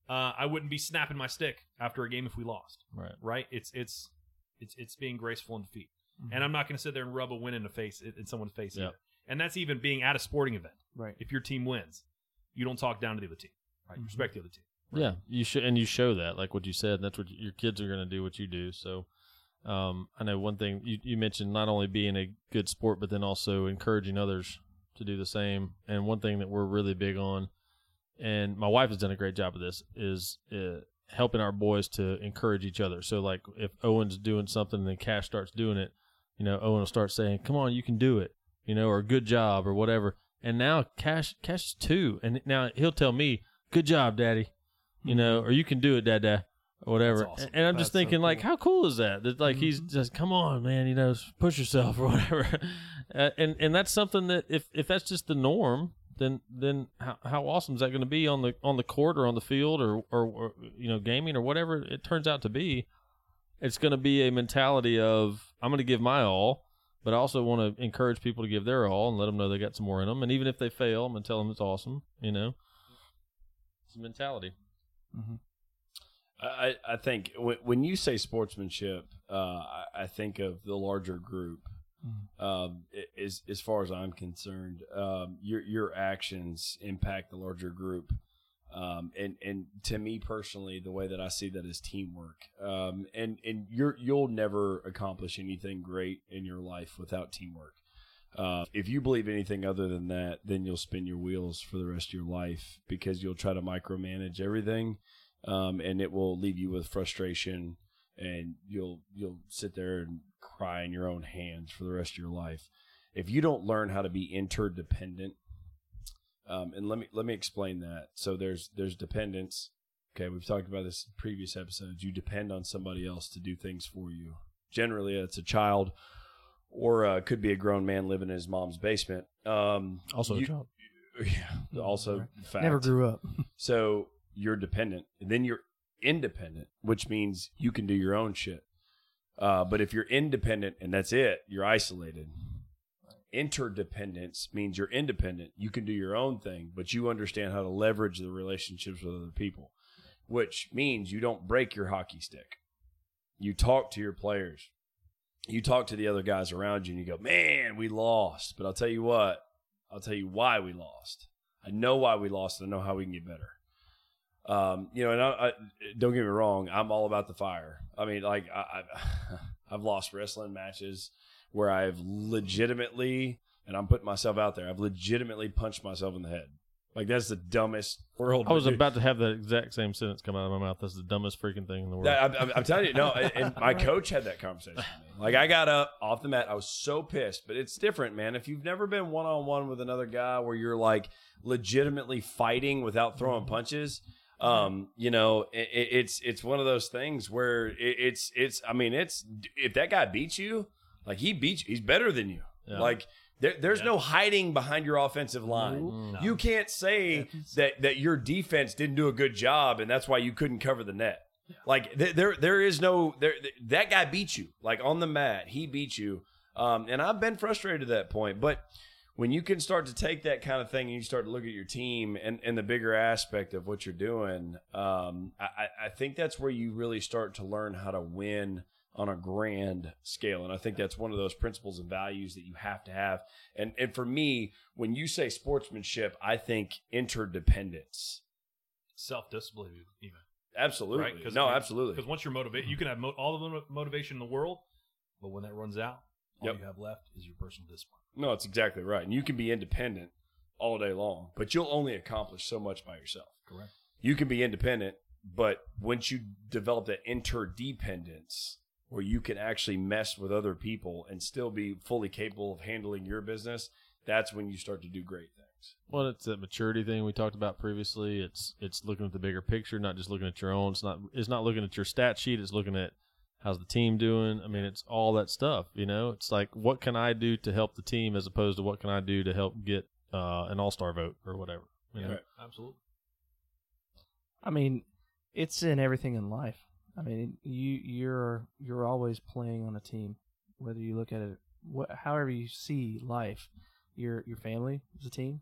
S1: uh, I wouldn't be snapping my stick after a game if we lost
S2: Right.
S1: right? It's it's it's it's being graceful in defeat,
S3: Mhm.
S1: and I'm not going to sit there and rub a win in the face in in someone's face.
S2: Yep.
S1: And that's even being at a sporting event.
S3: right.
S1: If your team wins, you don't talk down to the other team, right? You
S3: Mhm.
S1: respect the other team.
S2: Yeah, you should, and you show that, like what you said. And That's what your kids are going to do. What you do. So, um, I know one thing you, you mentioned not only being a good sport, but then also encouraging others to do the same. And one thing that we're really big on, and my wife has done a great job of this, is uh, helping our boys to encourage each other. So, like if Owen's doing something and then Cash starts doing it, you know, Owen will start saying, "Come on, you can do it," you know, or "Good job," or whatever. And now Cash, Cash is two, and now he'll tell me, "Good job, Daddy." you know, or you can do it, Dad, Dad, or whatever.
S1: Awesome.
S2: And I'm
S3: That's
S2: just
S3: so
S2: thinking, like,
S3: cool.
S2: how cool is that? That like he's just, come on, man, you know, push yourself or whatever. uh, and and that's something that if if that's just the norm, then then how, how awesome is that going to be on the on the court or on the field or, or or you know gaming or whatever it turns out to be? It's going to be a mentality of I'm going to give my all. But I also want to encourage people to give their all and let them know they got some more in them. And even if they fail, I'm going to tell them it's awesome. You know, it's a mentality.
S3: Mm-hmm.
S4: I, I think when, when you say sportsmanship, uh, I, I think of the larger group. Um, as as far as I'm concerned, um, your your actions impact the larger group, um, and and to me personally, the way that I see that is teamwork. Um, and and you're you'll never accomplish anything great in your life without teamwork. Uh, if you believe anything other than that, then you'll spin your wheels for the rest of your life because you'll try to micromanage everything um, and it will leave you with frustration, and you'll you'll sit there and cry in your own hands for the rest of your life. If you don't learn how to be interdependent, um, and let me let me explain that. So there's there's dependence, Okay, we've talked about this in previous episodes. You depend on somebody else to do things for you. Generally, it's a child, or uh, could be a grown man living in his mom's basement. Um,
S2: Also,
S4: you-
S2: a job.
S4: yeah, also fact.
S3: Never grew up.
S4: So you're dependent, and then you're independent, which means you can do your own shit. Uh, but if you're independent and that's it, you're isolated. Interdependence means you're independent. You can do your own thing, but you understand how to leverage the relationships with other people, which means you don't break your hockey stick. You talk to your players. You talk to the other guys around you and you go, man, we lost. But I'll tell you what, I'll tell you why we lost. I know why we lost and I know how we can get better. Um, you know, and I, I, don't get me wrong, I'm all about the fire. I mean, like I, I, I've lost wrestling matches where I've legitimately, and I'm putting myself out there, I've legitimately punched myself in the head. Like that's the dumbest world.
S2: I was
S4: to do.
S2: about to have the exact same sentence come out of my mouth. That's the dumbest freaking thing in the world.
S4: I'm, I'm- I'm telling you, no. And, and my coach had that conversation. With me. Like I got up off the mat, I was so pissed. But it's different, man. If you've never been one on one with another guy where you're like legitimately fighting without throwing punches, um, you know, it, it- it's it's one of those things where it, it's it's. I mean, it's if that guy beats you, like he beats, you, he's better than you.
S2: Yeah.
S4: Like there, there's
S1: Yeah.
S4: no hiding behind your offensive line.
S2: Mm.
S4: You can't say that that your defense didn't do a good job and that's why you couldn't cover the net. Like th- there there is no there th- that guy beat you like on the mat. He beat you. Um, and I've been frustrated at that point, but when you can start to take that kind of thing and you start to look at your team and, and the bigger aspect of what you're doing, um, I, I- I think that's where you really start to learn how to win on a grand scale. And I think that's one of those principles and values that you have to have. And and for me, when you say sportsmanship, I think interdependence.
S1: Self discipline, even.
S4: Absolutely.
S1: Right?
S4: no, absolutely.
S1: Because once you're motivated, you can have mo- all the mo- motivation in the world, but when that runs out, all
S4: Yep.
S1: you have left is your personal discipline.
S4: No, it's exactly right. And you can be independent all day long, but you'll only accomplish so much by yourself.
S1: Correct.
S4: You can be independent, but once you develop that interdependence where you can actually mess with other people and still be fully capable of handling your business, that's when you start to do great things.
S2: Well, it's that maturity thing we talked about previously. It's it's looking at the bigger picture, not just looking at your own. It's not it's not looking at your stat sheet. It's looking at how's the team doing. I mean, it's all that stuff. You know, it's like what can I do to help the team as opposed to what can I do to help get uh, an all star vote or whatever. You know?
S4: Right.
S1: Absolutely.
S3: I mean, it's in everything in life. I mean, you you're you're always playing on a team, whether you look at it, what, however you see life. Your your family is a team.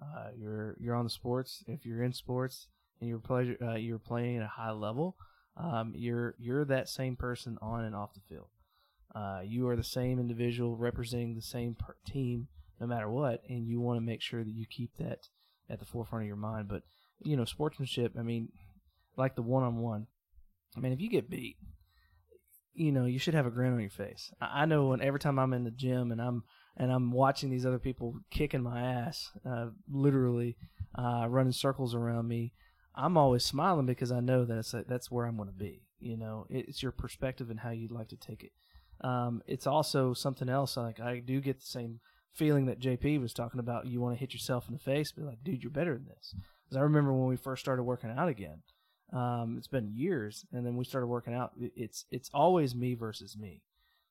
S3: Uh, you're you're on the sports. If you're in sports and you're pleasure, uh, you're playing at a high level. Um, you're you're that same person on and off the field. Uh, you are the same individual representing the same per- team, no matter what, and you want to make sure that you keep that at the forefront of your mind. But you know, sportsmanship. I mean, like the one on one. I mean, if you get beat, you know, you should have a grin on your face. I, know when every time I'm in the gym and I'm and I'm watching these other people kicking my ass, uh, literally uh, running circles around me, I'm always smiling because I know that's that's where I'm going to be. You know, it's your perspective and how you'd like to take it. Um, it's also something else. Like I do get the same feeling that JP was talking about. You want to hit yourself in the face, be like, dude, you're better than this. Because I remember when we first started working out again. Um, it's been years, and then we started working out. It's it's always me versus me.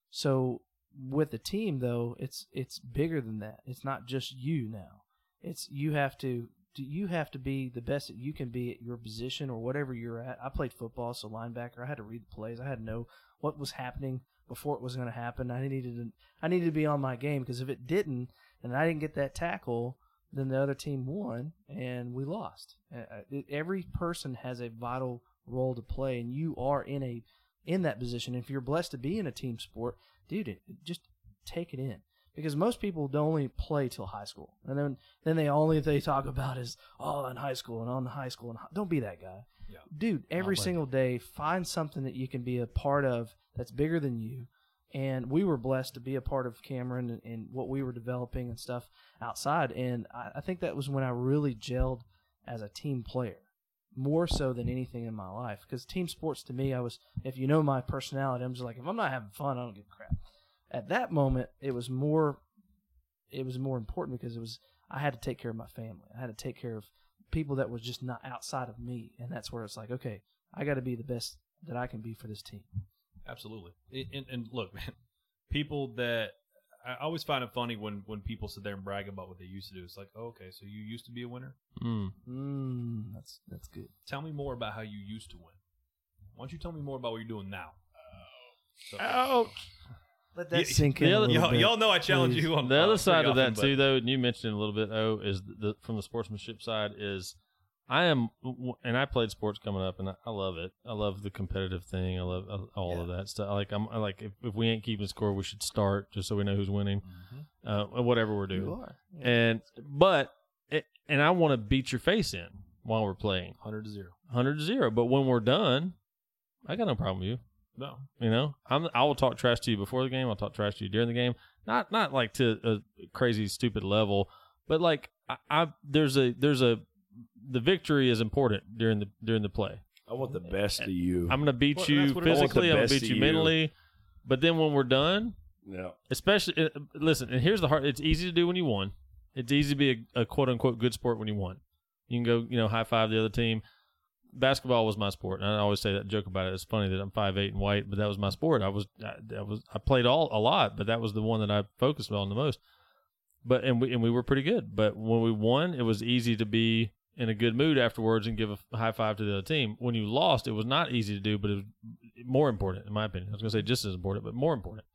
S3: So with the team, though, it's it's bigger than that. It's not just you now. It's you have to you have to be the best that you can be at your position or whatever you're at. I played football, so linebacker. I had to read the plays. I had to know what was happening before it was going to happen. I needed to I needed to be on my game because if it didn't, and I didn't get that tackle, then the other team won and we lost. Uh, it- Every person has a vital role to play, and you are in a in that position. If you're blessed to be in a team sport, dude, it, just take it in because most people don't only play till high school, and then then they only they talk about is oh in high school and on the high school and hi-" don't be that guy,
S1: Yeah.
S3: dude. Every single day, find something that you can be a part of that's bigger than you. And we were blessed to be a part of Cameron and, and what we were developing and stuff outside. And I, I think that was when I really gelled as a team player, more so than anything in my life. Because team sports to me, I was, if you know my personality, I'm just like, if I'm not having fun, I don't give a crap. At that moment, it was more, it was more important because it was, I had to take care of my family. I had to take care of people that was just not outside of me, and that's where it's like, okay, I got to be the best that I can be for this team.
S1: Absolutely. And, and, and look, man, people that I always find it funny when when people sit there and brag about what they used to do. It's like, oh, okay, so you used to be a winner.
S2: Mm.
S3: Mm, that's that's good.
S1: Tell me more about how you used to win. Why don't you tell me more about what you're doing now? So,
S2: Oh,
S3: Let
S1: that
S3: that sink in.
S2: the
S3: a
S2: other-
S1: y'all,
S3: bit.
S1: y'all know I challenge
S3: please.
S1: you on
S2: the other side of that
S1: often, but-
S2: too, though, and you mentioned it a little bit. Oh, is the, the from the sportsmanship side is I am, and I played sports coming up, and I, I love it. I love the competitive thing. I love uh, all of that stuff. Like I'm I like if, if we ain't keeping score, we should start just so we know who's winning. Uh, whatever we're doing.
S3: Yeah.
S2: And but it, and I want to beat your face in while we're playing,
S1: 100 to 0.
S2: hundred to zero. But when we're done, I got no problem with you.
S1: No.
S2: You know, I'm I will talk trash to you before the game. I'll talk trash to you during the game. Not not like to a crazy stupid level, but like I, I there's a there's a the victory is important during the during the play.
S4: I want the best of you.
S2: I'm gonna beat
S1: Well,
S2: you
S1: that's what it is.
S4: I want the
S2: physically. I'm gonna beat you
S4: you.
S2: mentally. But then when we're done,
S4: yeah.
S2: especially uh, listen, and here's the hard. It's easy to do when you won. It's easy to be a, a quote unquote good sport when you won. You can go, you know, high five the other team. Basketball was my sport, and I always say that joke about it. It's funny that I'm five eight and white, but that was my sport. I was, I, that was, I played all a lot, but that was the one that I focused on the most. But and we and we were pretty good. But when we won, it was easy to be in a good mood afterwards and give a high five to the other team. When you lost, it was not easy to do, but it was more important, in my opinion. I was going to say just as important, but more important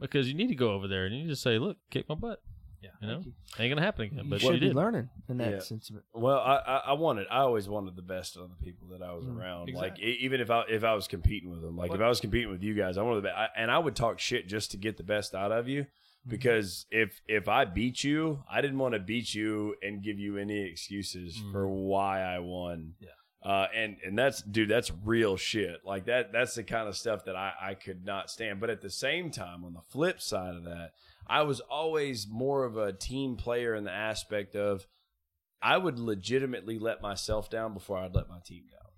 S2: because you need to go over there and you just say, "Look, kick my butt."
S1: Yeah.
S2: you know,
S3: Thank you.
S2: ain't gonna happen again.
S3: you
S2: But
S3: should
S2: you
S3: be
S2: did.
S3: learning in that
S4: Yeah.
S3: sense of it.
S4: Well, I, I I wanted I always wanted the best of the people that I was
S3: Mm,
S4: around.
S1: exactly.
S4: Like e- even if I if I was competing with them, like if I was competing with you guys, I wanted the best, I, and I would talk shit just to get the best out of you. Because if if I beat you, I didn't want to beat you and give you any excuses
S2: Mm.
S4: for why I won.
S1: Yeah.
S4: Uh, and and that's dude, that's real shit. Like that that's the kind of stuff that I I could not stand. But at the same time, on the flip side of that, I was always more of a team player in the aspect of I would legitimately let myself down before I'd let my team down.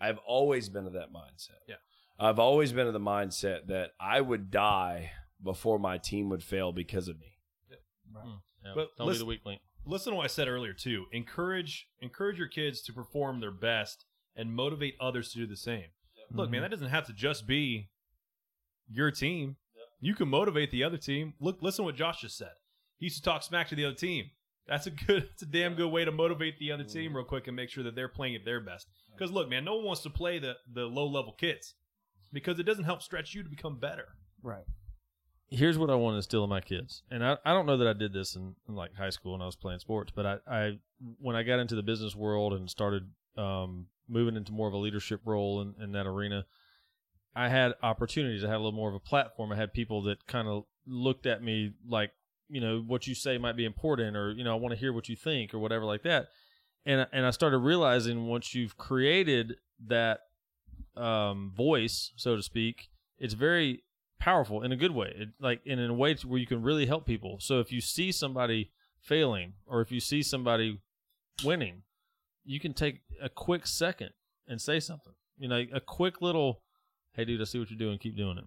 S4: I've always been of that mindset.
S1: Yeah.
S4: I've always been of the mindset that I would die before my team would fail because of me. Hmm.
S2: Yeah,
S1: But
S2: don't be
S1: listen-
S2: the weak link.
S1: Listen to what I said earlier too. Encourage encourage your kids to perform their best and motivate others to do the same. Look, man, mm-hmm. that doesn't have to just be your team. You can motivate the other team. Look, listen to what Josh just said. He used to talk smack to the other team. That's a good, it's a damn good way to motivate the other team mm-hmm. real quick and make sure that they're playing at their best. Because look, man, no one wants to play the the low level kids because it doesn't help stretch you to become better.
S3: Right.
S2: Here's what I want to instill in my kids, and I, I don't know that I did this in, in like high school when I was playing sports, but I, I when I got into the business world and started um, moving into more of a leadership role in, in that arena, I had opportunities. I had a little more of a platform. I had people that kind of looked at me like, you know, what you say might be important, or you know, I want to hear what you think, or whatever like that. And and I started realizing once you've created that um, voice, so to speak, it's very powerful in a good way, it, like in a way to where you can really help people. So if you see somebody failing, or if you see somebody winning, you can take a quick second and say something. You know, a quick little, "Hey, dude, I see what you're doing. Keep doing it."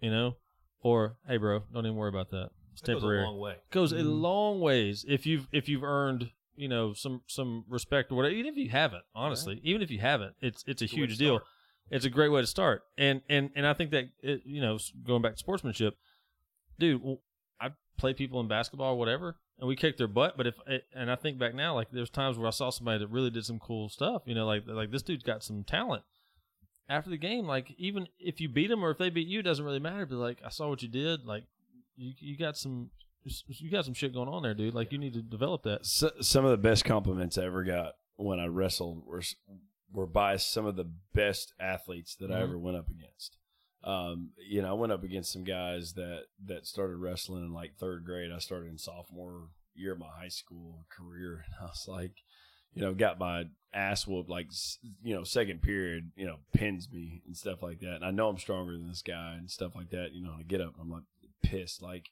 S2: You know, or "Hey, bro, don't even worry about that. It's
S1: That goes a
S2: temporary."
S1: long way.
S2: goes a
S3: Mhm.
S2: long ways if you've if you've earned you know some some respect or whatever even if you haven't honestly even if you haven't it's it's a
S1: It's a
S2: huge
S1: to
S2: deal
S1: start.
S2: It's a great way to start and and and i think that it, you know going back to sportsmanship dude i play people in basketball or whatever and we kick their butt but if it, and i think back now like there's times where i saw somebody that really did some cool stuff you know like like this dude's got some talent after the game like even if you beat them or if they beat you doesn't really matter but like i saw what you did like you you got some you got some shit going on there, dude. Like you need to develop that.
S4: So, some of the best compliments I ever got when I wrestled were were by some of the best athletes that I
S2: Mhm.
S4: ever went up against. Um, you know, I went up against some guys that that started wrestling in like third grade. I started in sophomore year of my high school career, and I was like, you know, got my ass whooped like you know second period, you know, pins me and stuff like that. And I know I'm stronger than this guy and stuff like that. You know, and I get up, and I'm like pissed, like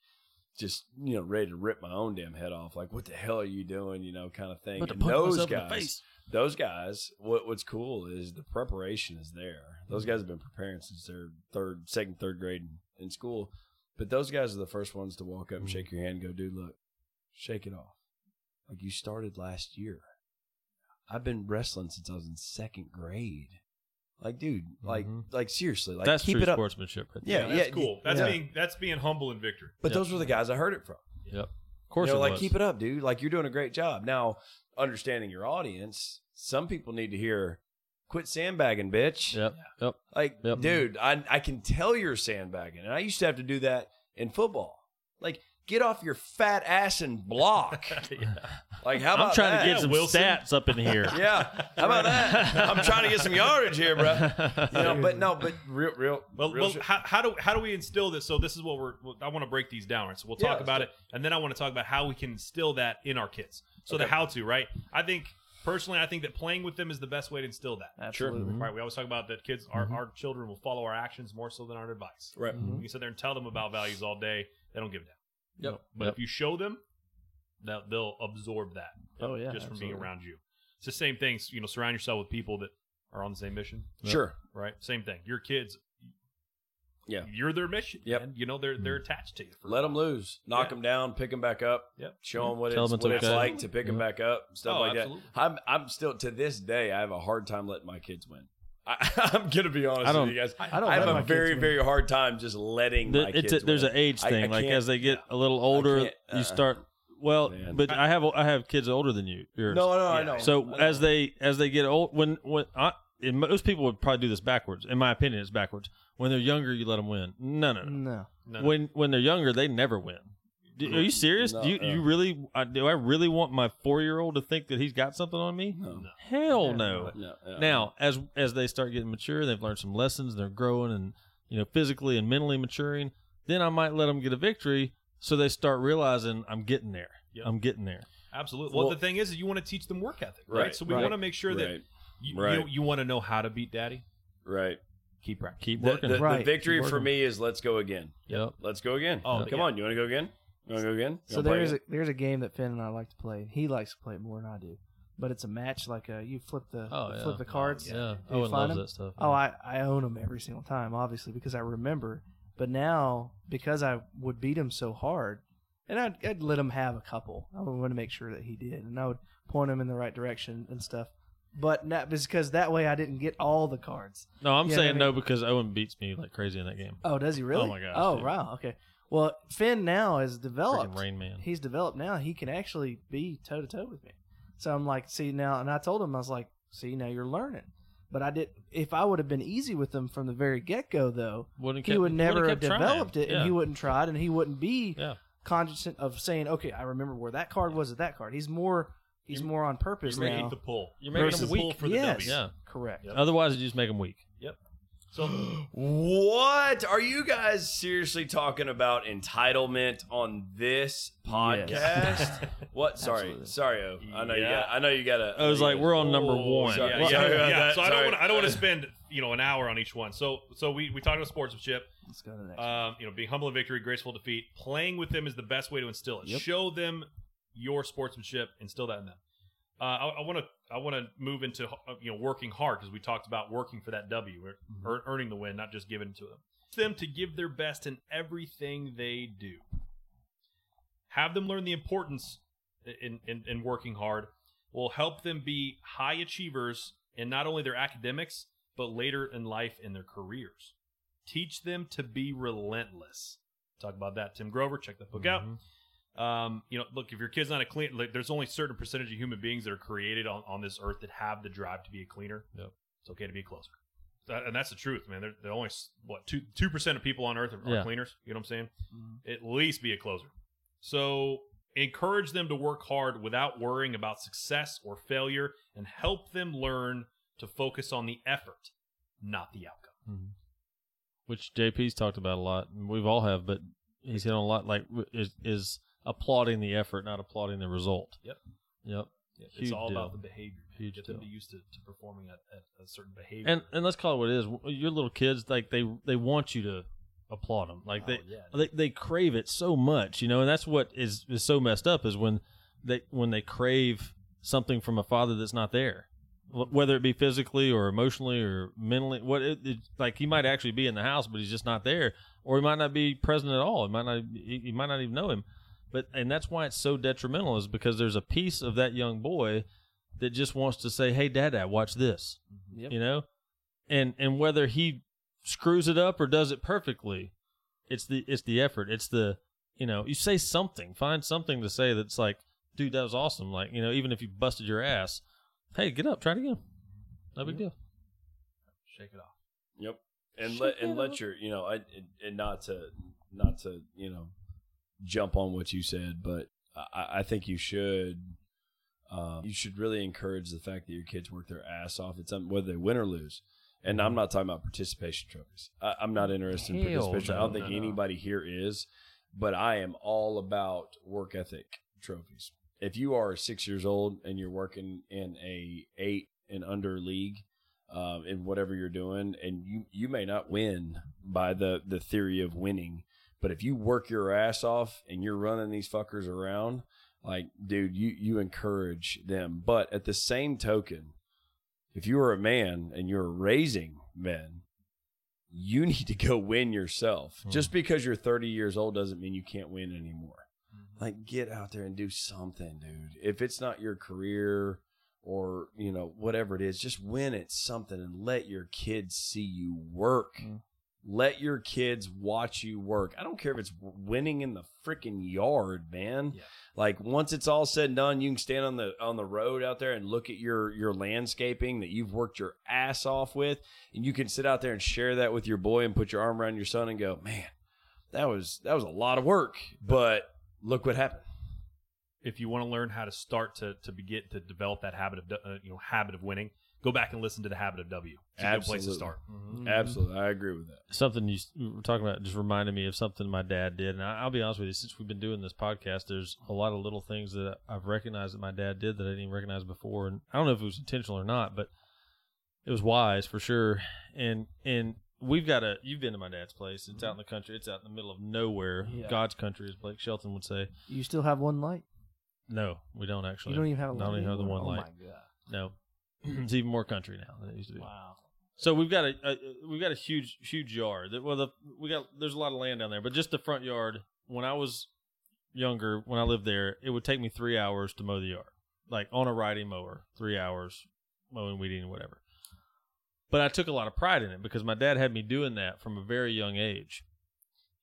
S4: just you know ready to rip my own damn head off like what the hell are you doing you know kind of thing
S2: But
S4: and those
S2: myself in the
S4: guys
S2: face.
S4: Those guys what, what's cool is the preparation is there those
S2: Mm-hmm.
S4: guys have been preparing since their third second third grade in, in school but those guys are the first ones to walk up and
S2: Mhm.
S4: shake your hand and go dude look shake it off like you started last year I've been wrestling since I was in second grade. Like, dude, like,
S2: Mhm.
S4: like seriously, like,
S2: That's
S4: keep
S2: true
S4: it up.
S2: sportsmanship. Right
S4: Yeah,
S1: Yeah, that's cool. That's
S4: yeah.
S1: being that's being humble in victory.
S4: But
S2: Yep.
S4: those were the guys I heard it from.
S2: Yep. Of course,
S4: you know,
S2: it
S4: like
S2: was.
S4: keep it up, dude. Like you're doing a great job. Now, understanding your audience, some people need to hear, "Quit sandbagging, bitch."
S2: Yep. Yep.
S4: Like,
S2: Yep.
S4: dude, I I can tell you're sandbagging, and I used to have to do that in football. Like, get off your fat ass and block. Like, how about
S2: I'm trying
S4: that?
S2: to get
S1: Yeah,
S2: some
S1: Wilson.
S2: stats up in here.
S4: Yeah, how about that? I'm trying to get some yardage here, bro. You know, but no, but real, real,
S1: Well,
S4: real
S1: well
S4: shit.
S1: how, how do how do we instill this? So this is what we're. I want to break these down, right? So we'll talk
S4: Yeah,
S1: about
S4: do
S1: it, and then I want to talk about how we can instill that in our kids. So
S4: Okay.
S1: the how to, right? I think personally, I think that playing with them is the best way to instill that.
S3: Absolutely.
S1: Right? We always talk about that kids, our,
S2: Mhm.
S1: our children will follow our actions more so than our advice.
S4: right.
S3: Mhm.
S1: We can sit there and tell them about values all day; they don't give a damn.
S2: Yep.
S1: But
S2: Yep.
S1: if you show them, they'll, they'll absorb that.
S3: Oh, yeah,
S1: just from being around you. It's the same thing. You know, surround yourself with people that are on the same mission.
S4: Sure.
S1: Right? Same thing. Your kids.
S4: Yeah.
S1: You're their mission.
S4: Yep.
S1: And you know they're they're hmm. attached to you. For
S4: Let them lose. Knock
S1: Yeah.
S4: them down. Pick them back up.
S1: Yep.
S4: Show them what
S2: Tell
S4: it's
S2: 'em it's
S4: what it's like to pick them back up. Stuff
S1: Oh,
S4: like
S1: absolutely.
S4: that. I'm I'm still to this day. I have a hard time letting my kids win. I, I'm gonna be honest
S2: I don't-
S4: with you guys.
S3: I don't
S4: I have a
S3: my
S4: very
S3: win.
S4: very hard time just letting
S2: The-
S4: my
S2: it's a, there's an age
S4: I- I
S2: thing. like as they get a little older,
S4: uh-uh.
S2: you uh, start. Well,
S4: Man.
S2: but I have I have kids older than you. Yours.
S4: No, no, I know.
S2: So
S4: I know.
S2: as they as they get old, when when I, and most people would probably do this backwards. In my opinion, it's backwards. When they're younger, you let them win. No, no, no.
S3: No.
S1: No, no.
S2: When when they're younger, they never win. Do- Are you serious?
S4: No,
S2: do you,
S4: yeah.
S2: you really? I, do I really want my four year old to think that he's got something on me?
S4: No.
S2: Hell
S3: Yeah,
S2: no.
S4: No, no. Uh-uh.
S2: Now, as as they start getting mature, they've learned some lessons. They're growing and you know physically and mentally maturing. Then I might let them get a victory, so they start realizing I'm getting there.
S1: Yep.
S2: I'm getting there.
S1: Absolutely. Well,
S4: Well-
S1: the thing is, is you want to teach them work ethic, right?
S4: Right,
S1: So we
S3: right,
S1: want to make sure that
S4: right,
S1: you,
S4: right.
S1: you, you want to know how to beat daddy.
S4: right.
S1: Keep practicing.
S2: Keep working.
S4: the, the
S3: Right.
S4: victory
S3: Keep
S4: for me is let's go again.
S2: yep.
S4: Let's go again.
S1: Oh,
S4: come
S1: yeah.
S4: on. You want to go again? You want to go again? You
S3: So
S4: wanna play
S3: there's a
S4: again?
S3: there's a game that Finn and I like to play. He likes to play it more than I do, but it's a match like a you flip the
S2: Oh, yeah.
S3: flip the cards.
S2: Yeah.
S3: Do you
S2: Owen
S3: find
S2: loves
S3: them?
S2: that stuff.
S3: Oh, I I own them every single time, obviously because I remember. But now because I would beat him so hard, and I'd, I'd let him have a couple. I would want to make sure that he did, and I would point him in the right direction and stuff. But not because that way I didn't get all the cards.
S2: no, I'm
S3: Yeah,
S2: saying
S3: I mean-
S2: no because Owen beats me like crazy in that game.
S3: Oh, does he really?
S2: Oh, my gosh,
S3: Oh
S2: dude.
S3: wow. Okay. Well, Finn now is developed.
S2: Freaking Rain Man.
S3: He's developed now. He can actually be toe to toe with me. So I'm like, see now, and I told him I was like, see now you're learning. But I did. If I would have been easy with him from the very get go, though,
S2: Wouldn't
S3: he
S2: kept-
S3: would never
S2: would've
S3: have
S2: kept trying.
S3: developed it,
S2: Yeah.
S3: and he wouldn't tried, and he wouldn't be
S2: Yeah.
S3: cognizant of saying, okay, I remember where that card was at that card. He's more. He's more on purpose
S1: You're making the pull.
S2: You're making
S1: Versus
S2: them weak.
S1: pull for the
S3: yes,
S1: W.
S2: Yeah.
S3: correct.
S1: Yep.
S2: Otherwise, you just make them weak.
S1: So
S4: What are you guys seriously talking about entitlement on this podcast? What? Sorry,
S3: Absolutely.
S4: sorry. O. I know you
S1: Yeah.
S4: got. I know you got to.
S2: I was like, we're on number
S1: Oh,
S2: one.
S4: sorry.
S1: Yeah,
S4: Well,
S1: yeah,
S4: sorry
S1: yeah.
S4: that.
S1: So I don't
S4: Sorry.
S1: want. I don't want to spend you know an hour on each one. So so we we talked about sportsmanship.
S3: Let's go to the next.
S1: Um, you know, being humble in victory, graceful defeat. Playing with them is the best way to instill it.
S3: Yep.
S1: Show them your sportsmanship, instill that in them. Uh, I want to I want to move into uh, you know working hard because we talked about working for that W or,
S3: Mm-hmm.
S1: earning the win, not just giving it to them. Them to give their best in everything they do. Have them learn the importance in, in, in working hard. Will help them be high achievers in not only their academics but later in life in their careers. Teach them to be relentless. Talk about that, Tim Grover. Check that book out. Um, you know, look, if your kid's not a clean, like, there's only a certain percentage of human beings that are created on, on this earth that have the drive to be a cleaner.
S2: Yep.
S1: It's okay to be a closer. That, and that's the truth, man. There, there are only what two two percent of people on earth are, are
S2: Yeah.
S1: cleaners. You know what I'm saying?
S3: Mhm.
S1: At least be a closer. So encourage them to work hard without worrying about success or failure, and help them learn to focus on the effort, not the outcome.
S2: Mhm. Which JP's talked about a lot, and we've all have, but he's hit on a lot. Like is is applauding the effort, not applauding the result.
S1: Yep.
S2: Yep.
S1: It's
S2: Huge
S1: all about the behavior. man.
S2: Huge
S1: Get them
S2: deal.
S1: to used to, to performing at, at a certain behavior.
S2: And and let's call it what it is. Your little kids, like they they want you to applaud them. Like
S1: Oh,
S2: they
S1: yeah.
S2: they they crave it so much, you know. And that's what is is so messed up is when they when they crave something from a father that's not there, whether it be physically or emotionally or mentally. What it, it, like he might actually be in the house, but he's just not there, or he might not be present at all. He might not he, he might not even know him. But and that's why it's so detrimental is because there's a piece of that young boy that just wants to say, "Hey, Dad, Dad, watch this," mm-hmm.
S3: Yep.
S2: you know, and and whether he screws it up or does it perfectly, it's the it's the effort. It's the you know you say something, find something to say that's like, "Dude, that was awesome." Like you know, even if you busted your ass, hey, get up, try it again. No big mm-hmm. deal.
S1: Shake it off.
S4: Yep. And
S3: Shake
S4: let and
S3: it
S4: let your you know I and- and not to not to you know jump on what you said, but I, I think you should um, you should really encourage the fact that your kids work their ass off. It's um, whether they win or lose. And I'm not talking about participation trophies. I, I'm not interested in
S2: Hell
S4: participation. I don't think
S2: no, no.
S4: anybody here is, but I am all about work ethic trophies. If you are six years old and you're working in a eight and under league, um, in whatever you're doing, and you you may not win by the the theory of winning, but if you work your ass off and you're running these fuckers around, like dude, you you encourage them. But at the same token, if you are a man and you're raising men, you need to go win yourself.
S2: Hmm.
S4: Just because you're 30 years old doesn't mean you can't win anymore. Like get out there and do something, dude. If it's not your career or, you know, whatever it is, just win at something and let your kids see you work.
S3: Mm.
S4: Let your kids watch you work. I don't care if it's winning in the freaking yard, man.
S1: Yeah.
S4: Like once it's all said and done, you can stand on the on the road out there and look at your your landscaping that you've worked your ass off with, and you can sit out there and share that with your boy and put your arm around your son and go, man, that was that was a lot of work, but look what happened.
S1: If you want to learn how to start to to begin to develop that habit of uh, you know habit of winning, go back and listen to the habit of W. It's a good place to start.
S3: Mm-hmm.
S4: Absolutely, I agree with that.
S2: something you, s- were talking about just reminded me of something my dad did. And I, I'll be honest with you, since we've been doing this podcast, there's a lot of little things that I've recognized that my dad did that I didn't even recognize before. And I don't know if it was intentional or not, but it was wise for sure. And and we've got a you've been to my dad's place. It's out in the country. It's out in the middle of nowhere.
S3: Yeah.
S2: God's country, as Blake Shelton would say.
S3: You still have one light.
S2: No, we don't actually.
S3: You don't even have a light.
S2: Not even have the
S3: anymore?
S2: one light.
S3: Oh my god!
S2: No, Mm-hmm. it's even more country now than it used to be.
S3: Wow.
S2: So we've got a, a we've got a huge huge yard. That- Well, the, we got there's a lot of land down there, but just the front yard. When I was younger, when I lived there, it would take me three hours to mow the yard, like on a riding mower, three hours mowing, weeding, whatever. But I took a lot of pride in it because my dad had me doing that from a very young age.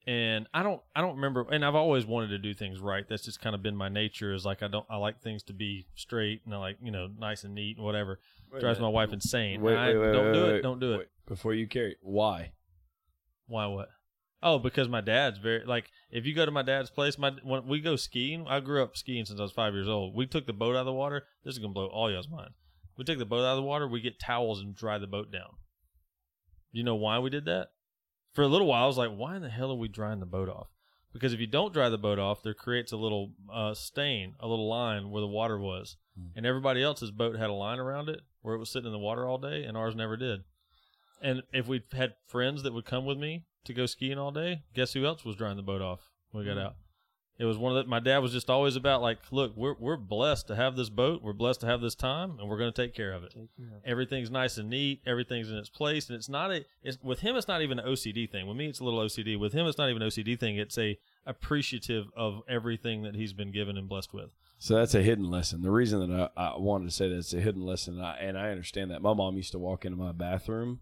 S2: And I don't, I don't remember. And I've always wanted to do things right. That's just kind of been my nature. Is like I don't, I like things to be straight and I like you know nice and neat and whatever. Drives my wife insane.
S4: Wait,
S2: I-
S4: wait, wait,
S2: don't
S4: wait,
S2: do
S4: wait,
S2: it. Don't do it.
S4: Before you carry, why?
S2: Why what? Oh, because my dad's very like. If you go to my dad's place, my when we go skiing, I grew up skiing since I was five years old. We took the boat out of the water. This is gonna blow all y'all's mind. We take the boat out of the water. We get towels and dry the boat down. You know why we did that? For a little while, I was like, why in the hell are we drying the boat off? Because if you don't dry the boat off, there creates a little uh, stain, a little line where the water was, and everybody else's boat had a line around it where it was sitting in the water all day, and ours never did. And if we had friends that would come with me to go skiing all day, guess who else was drying the boat off when we got out? It was one of the, my dad was just always about like, look, we're we're blessed to have this boat, we're blessed to have this time, and we're going to take care of it.
S3: Take care of it.
S2: Everything's nice and neat, everything's in its place, and it's not a. It's with him, it's not even an OCD thing. With me, it's a little OCD. With him, it's not even an OCD thing. It's a appreciative of everything that he's been given and blessed with.
S4: So that's a hidden lesson. The reason that I, I wanted to say that it's a hidden lesson, and I, and I understand that. My mom used to walk into my bathroom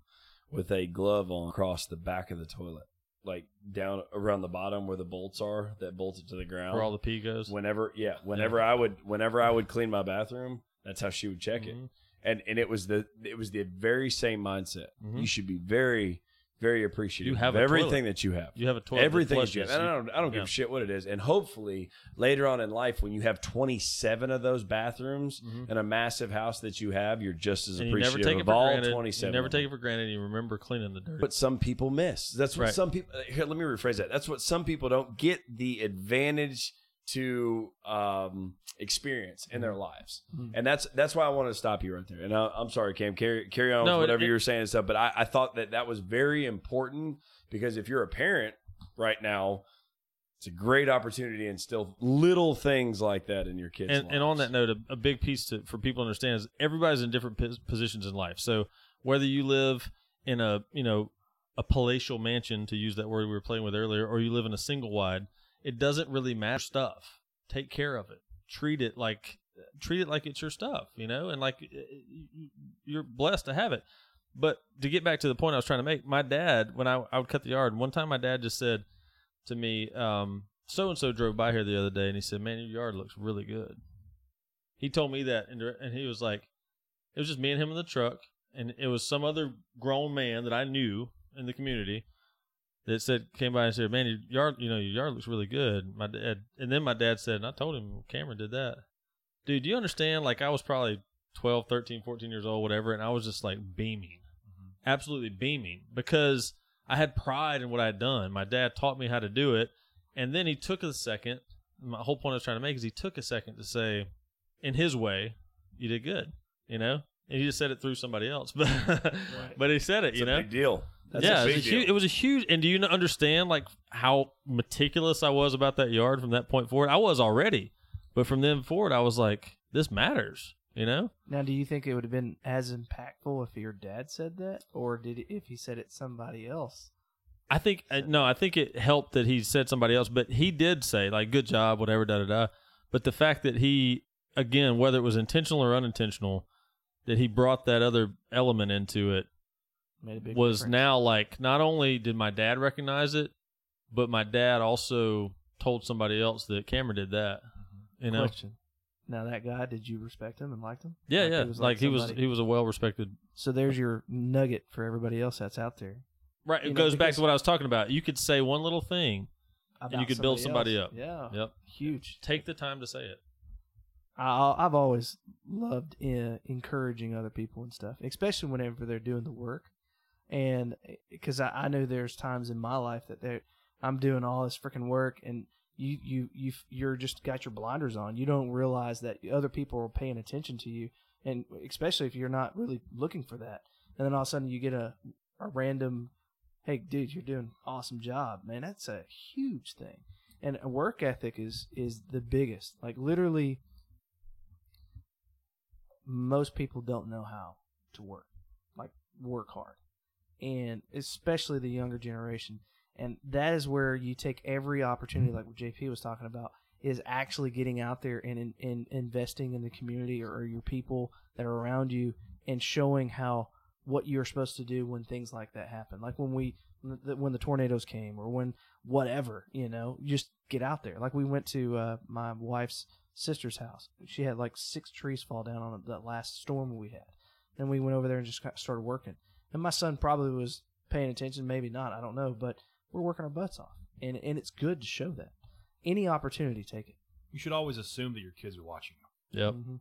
S4: with a glove on across the back of the toilet, like down around the bottom where the bolts are that bolt it to the ground.
S2: Where all the pee goes.
S4: whenever, yeah, whenever I would, whenever I would clean my bathroom, that's how she would check it.
S2: Mhm.
S4: And and it was the it was the very same mindset.
S2: Mhm.
S4: You should be very very appreciative
S2: You have
S4: of
S2: a
S4: everything
S2: toilet.
S4: that you have.
S2: You have a toilet.
S4: Everything that you have. And I don't, I don't give
S2: Yeah.
S4: a shit what it is. And hopefully later on in life, when you have 27 of those bathrooms
S2: Mhm.
S4: and a massive house that you have, you're just as
S2: and you never
S4: appreciative
S2: take it
S4: of
S2: for
S4: all
S2: granted.
S4: 27.
S2: You never take it for granted. You remember cleaning the dirt.
S4: But some people miss. That's what
S2: Right.
S4: some people. Here, let me rephrase that. That's what some people don't get the advantage to um, experience in
S2: Mm-hmm.
S4: their lives,
S3: Mhm.
S4: and that's that's why I wanted to stop you right there. And I, I'm sorry, Cam, carry carry on
S2: No,
S4: with whatever
S2: it-
S4: you were saying and stuff. But I, I thought that that was very important because if you're a parent right now, it's a great opportunity to instill little things like that in your kids.
S2: and, and on that note, a, a big piece to, for people to understand is everybody's in different pos- positions in life. So whether you live in a you know a palatial mansion, to use that word we were playing with earlier, or you live in a single wide, it doesn't really matter. Stuff, take care of it, treat it like treat it like it's your stuff, you know, and like you're blessed to have it. But to get back to the point I was trying to make, my dad, when I, I would cut the yard, one time my dad just said to me, so and so drove by here the other day, and he said, "Man, your yard looks really good." He told me that, and, and he was like, it was just me and him in the truck, and it was some other grown man that I knew in the community that said came by and said, "Man, your yard, you know, your yard looks really good." My dad, and then my dad said, and I told him Cameron did that. Dude, do you understand? Like I was probably 12, 13, 14 years old, whatever, and I was just like beaming, mm-hmm. absolutely beaming because I had pride in what I had done. My dad taught me how to do it, and then he took a second. My whole point I was trying to make is he took a second to say, in his way, you did good, you know. And he just said it through somebody else, but but he said it,
S4: It's
S2: you
S4: a
S2: know.
S4: big deal. That's
S2: yeah,
S4: a
S2: it was, a huge, it was a huge. And do you understand like how meticulous I was about that yard from that point forward? I was already, but from then forward, I was like, this matters, you know.
S3: Now, do you think it would have been as impactful if your dad said that, or did it, if he said it somebody else?
S2: I think uh, no, I think it helped that he said somebody else, but he did say like good job, whatever, da da da. But the fact that he again, whether it was intentional or unintentional, that he brought that other element into it
S3: Made a big
S2: was
S3: difference.
S2: now like not only did my dad recognize it, but my dad also told somebody else that Cameron did that. You know,
S3: Question. Now that guy, did you respect him and liked him?
S2: yeah,
S3: Like,
S2: yeah,
S3: he was
S2: like, he was he was a well respected.
S3: So there's your nugget for everybody else that's out there.
S2: Right,
S3: You
S2: it
S3: know,
S2: goes back to what I was talking about. You could say one little thing,
S3: About
S2: you could build somebody
S3: else.
S2: up.
S3: Yeah.
S2: Yep.
S3: Huge.
S2: Take the time to say it.
S3: I, I've always loved uh, encouraging other people and stuff, especially whenever they're doing the work. And eh, because I, I know there's times in my life that I'm doing all this freaking work and you, you, you, you're just got your blinders on. You don't realize that other people are paying attention to you. And especially if you're not really looking for that. And then all of a sudden you get a, a random, hey, dude, you're doing awesome job, man. That's a huge thing. And work ethic is, is the biggest. Like literally, most people don't know how to work, like work hard, and especially the younger generation. And that is where you take every opportunity, like what JP was talking about, is actually getting out there and in, in investing in the community or, or your people that are around you and showing how what you're supposed to do when things like that happen. Like when we when the, tornadoes came or when whatever, you know, just get out there. Like we went to uh, my wife's sister's house. She had like six trees fall down on that last storm we had. And we went over there and just started working. And my son probably was paying attention, maybe not, I don't know, but we're working our butts off. And and it's good to show that. Any opportunity, take it.
S1: You should always assume that your kids are watching you
S2: Yep.
S3: Mhm.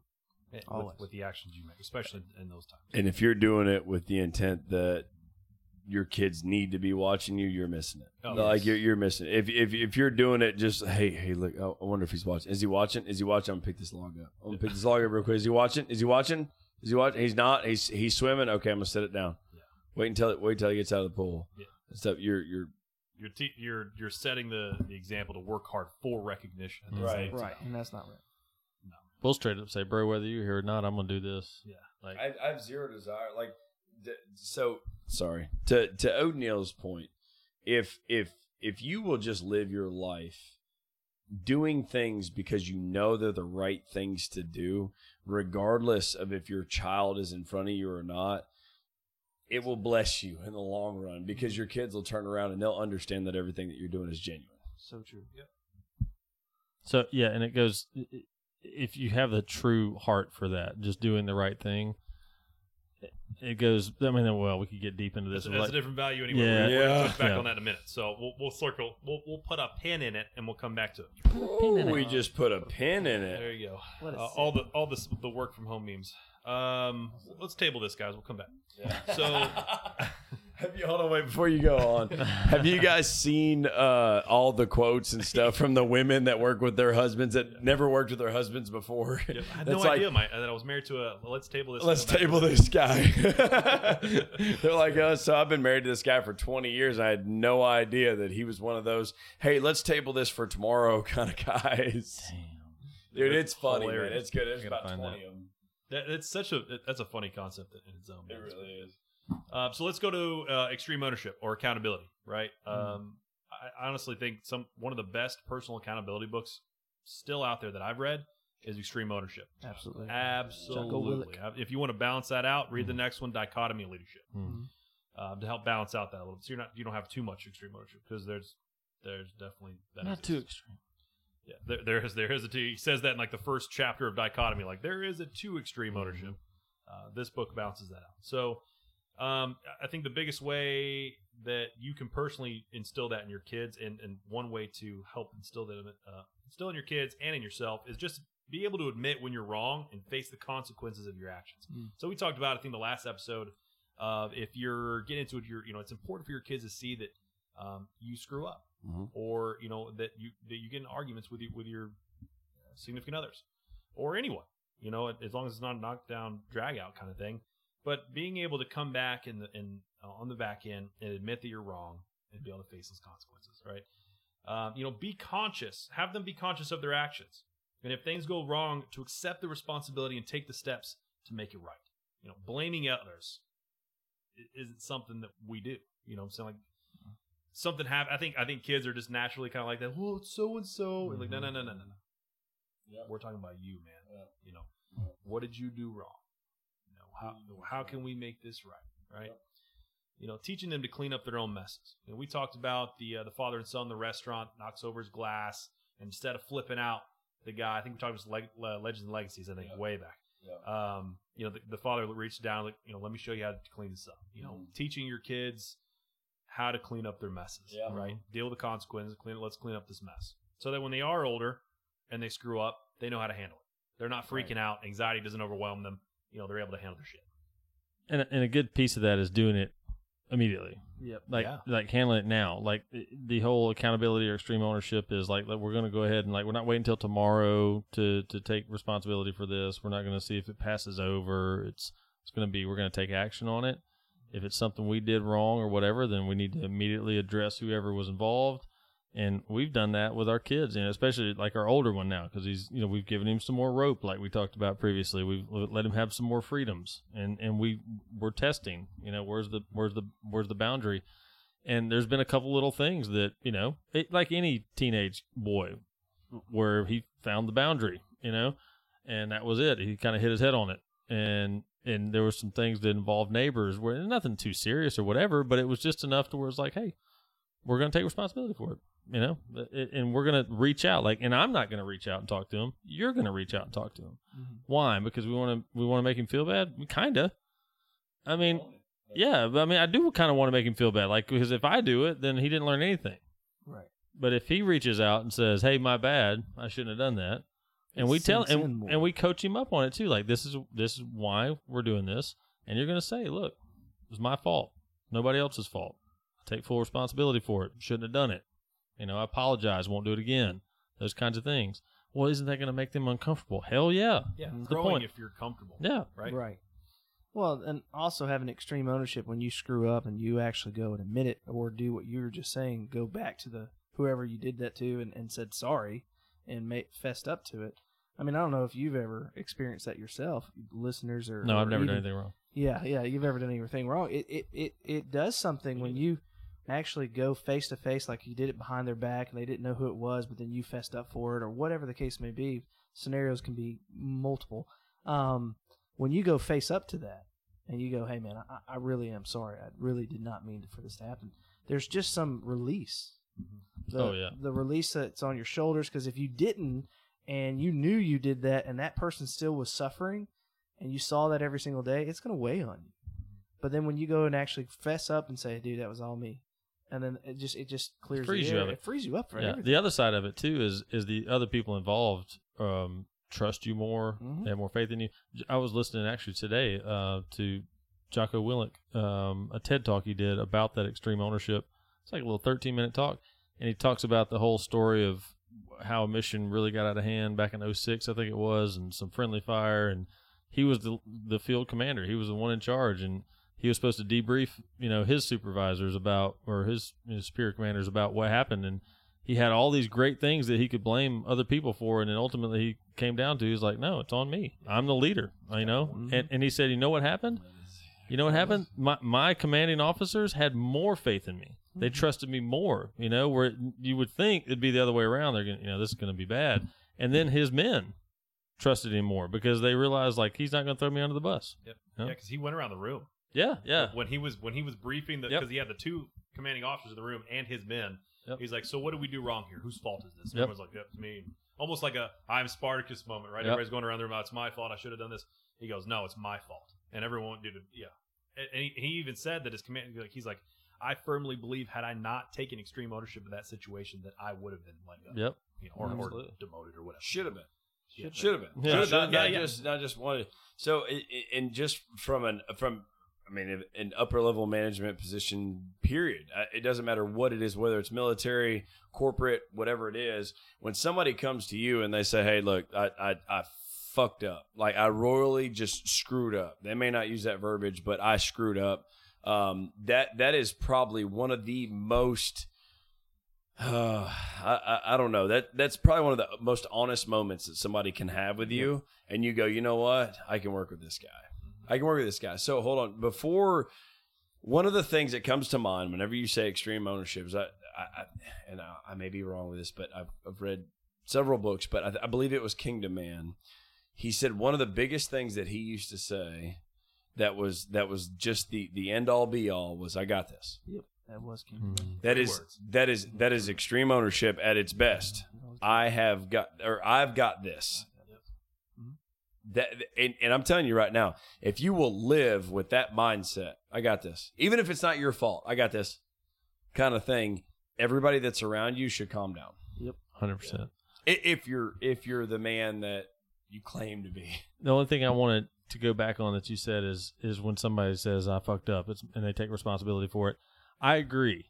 S1: eh, with,
S3: Always.
S1: with the actions you make, especially in those times.
S4: And if you're doing it with the intent that your kids need to be watching you, you're missing it.
S1: Oh,
S4: like
S1: yes.
S4: you're you're missing it. If if if you're doing it just hey hey look oh, I wonder if he's watching. Is he watching? Is he watching? I'm gonna pick this log up. I'm gonna pick this log up real quick. Is he watching? Is he watching? Is he watching? He's not. He's he's swimming. Okay, I'm gonna set it down.
S1: Yeah.
S4: Wait until wait until he gets out of the pool.
S1: Yeah.
S4: And stuff. You're you're
S1: You're te- you're you're setting the, the example to work hard for recognition. at
S4: Right.
S1: same.
S3: Right. And that's not right.
S2: We'll straight up say, bro, whether you're here or not, I'm gonna do this.
S1: Yeah.
S2: Like
S4: I, I have zero desire. Like, d- so sorry to to O'Neill's point. If if if you will just live your life doing things because you know they're the right things to do, regardless of if your child is in front of you or not, it will bless you in the long run because your kids will turn around and they'll understand that everything that you're doing is genuine.
S3: So true. Yep.
S2: So yeah, and it goes i- i- if you have the true heart for that, just doing the right thing. it- It goes. I mean, well, we could get deep into this.
S1: That's,
S2: but like-
S1: a different value anyway.
S2: Yeah.
S1: We're, we're
S4: Yeah.
S1: touch back
S2: Yeah.
S1: on that in a minute. So we'll, we'll circle. We'll, we'll put a pin in it, and we'll come back to it.
S4: we just put a pin in it.
S1: There you go. Uh, all the all this the work from home memes. Um, let's table this, guys. We'll come back. So
S4: Have you hold on wait before you go on? Have you guys seen uh, all the quotes and stuff from the women that work with their husbands that never worked with their husbands before?
S1: I had no
S4: like,
S1: idea my, that I was married to a. Let's table this.
S4: Let's
S1: Come back.
S4: table this guy. They're like, oh, so I've been married to this guy for 20 years. And I had no idea that he was one of those, hey, let's table this for tomorrow kind of guys. Dude, it's funny, man. It's good. It's about 20
S2: that.
S4: of them.
S1: That, it's such a that's a funny concept in its own.
S4: It really is.
S1: Uh, so let's go to uh, extreme ownership or accountability. Right.
S2: Mm-hmm.
S1: Um, I I honestly think some one of the best personal accountability books still out there that I've read is extreme ownership.
S3: Absolutely.
S1: Absolutely. If you want to balance that out, read the next one, dichotomy leadership,
S2: Mhm.
S1: um, to help balance out that a little. Bit. So you're not you don't have too much extreme ownership because there's there's definitely
S2: Not too extreme.
S1: Yeah, there, there is there is a two. He says that in like the first chapter of dichotomy. Like there is a too extreme ownership. Uh, this book balances that out. So, um, I think the biggest way that you can personally instill that in your kids, and, and one way to help instill that uh, instill in your kids and in yourself is just be able to admit when you're wrong and face the consequences of your actions.
S3: Mm.
S1: So we talked about I think the last episode of if you're getting into it, you're you know it's important for your kids to see that um, you screw up
S4: Mhm.
S1: or you know that you that you get in arguments with you with your significant others or anyone you know as long as it's not a knockdown drag out kind of thing. But being able to come back the in uh, on the back end and admit that you're wrong and be able to face those consequences right? Um, you know be conscious. Have them be conscious of their actions. And if things go wrong to accept the responsibility and take the steps to make it right. You know blaming others isn't something that we do. You know i'm saying? Like something happen. I think I think kids are just naturally kind of like that. Well, it's so and so. Like no, no, no, no, no, no.
S4: Yeah.
S1: We're talking about you, man.
S4: Yeah.
S1: You know, what did you do wrong? You know, how how can we make this right? Right. You know, teaching them to clean up their own messes. You know, we talked about the uh, the father and son, the restaurant knocks over his glass, and instead of flipping out the guy, I think we talked about leg, uh, Legends and Legacies. I think way back. Um, you know, the, the father reached down, like, you know, let me show you how to clean this up. You know,
S4: Mhm.
S1: teaching your kids how to clean up their messes.
S4: Yeah.
S1: Right. Mm-hmm. Deal with the consequences. Clean. Let's clean up this mess, so that when they are older and they screw up, they know how to handle it. They're not freaking out. Anxiety doesn't overwhelm them. You know, they're able to handle their shit.
S2: And a- and a good piece of that is doing it immediately.
S3: Yep.
S2: like
S1: Yeah.
S2: like handling it now like the- the whole accountability or extreme ownership is like, like we're going to go ahead and like we're not waiting until tomorrow to to take responsibility for this we're not going to see if it passes over it's it's going to be we're going to take action on it if it's something we did wrong or whatever then we need to immediately address whoever was involved and we've done that with our kids, know, especially like our older one now, because he's, you know, we've given him some more rope, like we talked about previously. We've let him have some more freedoms, and and we we're testing, you know, where's the where's the where's the boundary, and there's been a couple little things that you know, it, like any teenage boy, where he found the boundary, you know, and that was it. He kind of hit his head on it, and and there were some things that involved neighbors where nothing too serious or whatever, but it was just enough to where it's like, hey, we're going to take responsibility for it you know? And we're going to reach out like and i'm not going to reach out and talk to him. You're going to reach out and talk to him.
S3: Mhm.
S2: why? Because we want to we want to make him feel bad? Kind of i mean yeah but i mean i do kind of want to make him feel bad like because if i do it then he didn't learn anything.
S3: Right.
S2: but if he reaches out and says hey my bad i shouldn't have done that and we tell and, and we coach him up on it too like this is this is why we're doing this and you're going to say look it was my fault nobody else's fault I take full responsibility for it shouldn't have done it you know, I apologize, won't do it again. Those kinds of things. Well, isn't that going to make them uncomfortable? Hell yeah.
S1: Yeah,
S3: Mhm.
S2: The point.
S1: if you're comfortable.
S2: Yeah.
S1: right.
S3: Right. Well, and also having extreme ownership when you screw up and you actually go and admit it or do what you were just saying, go back to the whoever you did that to and, and said sorry and fessed up to it. I mean, I don't know if you've ever experienced that yourself, listeners or
S2: No, I've never done anything wrong.
S3: Yeah, yeah, you've ever done anything wrong. It it it, it does something when you actually go face to face, like you did it behind their back and they didn't know who it was, but then you fessed up for it, or whatever the case may be. Scenarios can be multiple. Um, when you go face up to that and you go, "Hey, man, I, I really am sorry. I really did not mean for this to happen." There's just some release. The,
S2: Oh, yeah.
S3: the release that's on your shoulders because if you didn't and you knew you did that and that person still was suffering and you saw that every single day, it's going to weigh on you. But then when you go and actually fess up and say, "Dude, that was all me," and then it just it just clears
S2: frees
S3: the
S2: you
S3: air.
S2: of it.
S3: It frees you up for
S2: Yeah.
S3: everything.
S2: The other side of it too is is the other people involved um, trust you more,
S3: Mhm.
S2: they have more faith in you. I was listening actually today uh, to Jocko Willink, um, a TED talk he did about that extreme ownership. It's like a little 13 minute talk, and he talks about the whole story of how a mission really got out of hand back in 06, I think it was, and some friendly fire, and he was the the field commander. He was the one in charge, and he was supposed to debrief, you know, his supervisors about or his, his superior commanders about what happened, and he had all these great things that he could blame other people for, and then ultimately he came down to he's like, no, it's on me. I'm the leader, you know.
S3: Mhm.
S2: And and he said, you know what happened? You know what happened? My my commanding officers had more faith in me. They mm-hmm. trusted me more. You know, where you would think it'd be the other way around. They're gonna, you know, this is going to be bad. And then his men trusted it more because they realized, like he's not going to throw me under the bus.
S1: Yep.
S2: Yeah.
S1: Yeah, because he went around the room.
S2: Yeah, yeah.
S1: When he was when he was briefing because
S2: Yep.
S1: he had the two commanding officers in the room and his men.
S2: Yep.
S1: He's like, so what did we do wrong here? Whose fault is this?
S2: Yep.
S1: Everyone's like, yep, it's me. Almost like a I'm Spartacus moment, right?
S2: Yep.
S1: Everybody's going around there about it's my fault. I should have done this. He goes, no, it's my fault, and everyone did it. Yeah, and and he, he even said that his command, like he's like, I firmly believe had I not taken extreme ownership of that situation, that I would have been let go,
S2: Yep.
S1: you know, or, or
S2: Absolutely.
S1: demoted or whatever.
S4: Should have been.
S1: Yeah.
S4: Should have been.
S2: Yeah.
S4: Should've
S1: Should-
S4: not,
S1: yeah,
S4: not just not just wanted. So, i- i- and just from an from, I mean, an upper level management position. Period. It doesn't matter what it is, whether it's military, corporate, whatever it is. When somebody comes to you and they say, "Hey, look, I I, I fucked up. Like I royally just screwed up." They may not use that verbiage, but I screwed up. Um, that that is probably one of the most uh, I, I I don't know that that's probably one of the most honest moments that somebody can have with you, and you go, you know what, I can work with this guy. I can work with this guy. So hold on, before one of the things that comes to mind whenever you say extreme ownership is I, I, I and I, I may be wrong with this, but I've, I've read several books, but I, I believe it was Kingdom Man. He said one of the biggest things that he used to say that was that was just the the end all be all was I got this.
S3: Yep, That was King.
S2: Mhm.
S4: That
S1: Three
S4: is
S1: words.
S4: that is that is extreme ownership at its best. I have got or I've got this. That and, and I'm telling you right now, if you will live with that mindset, I got this. Even if it's not your fault, I got this kind of thing. Everybody that's around you should calm down.
S2: Yep, Hundred percent.
S4: If you're if you're the man that you claim to be.
S2: The only thing I wanted to go back on that you said is is when somebody says I fucked up, it's, and they take responsibility for it. I agree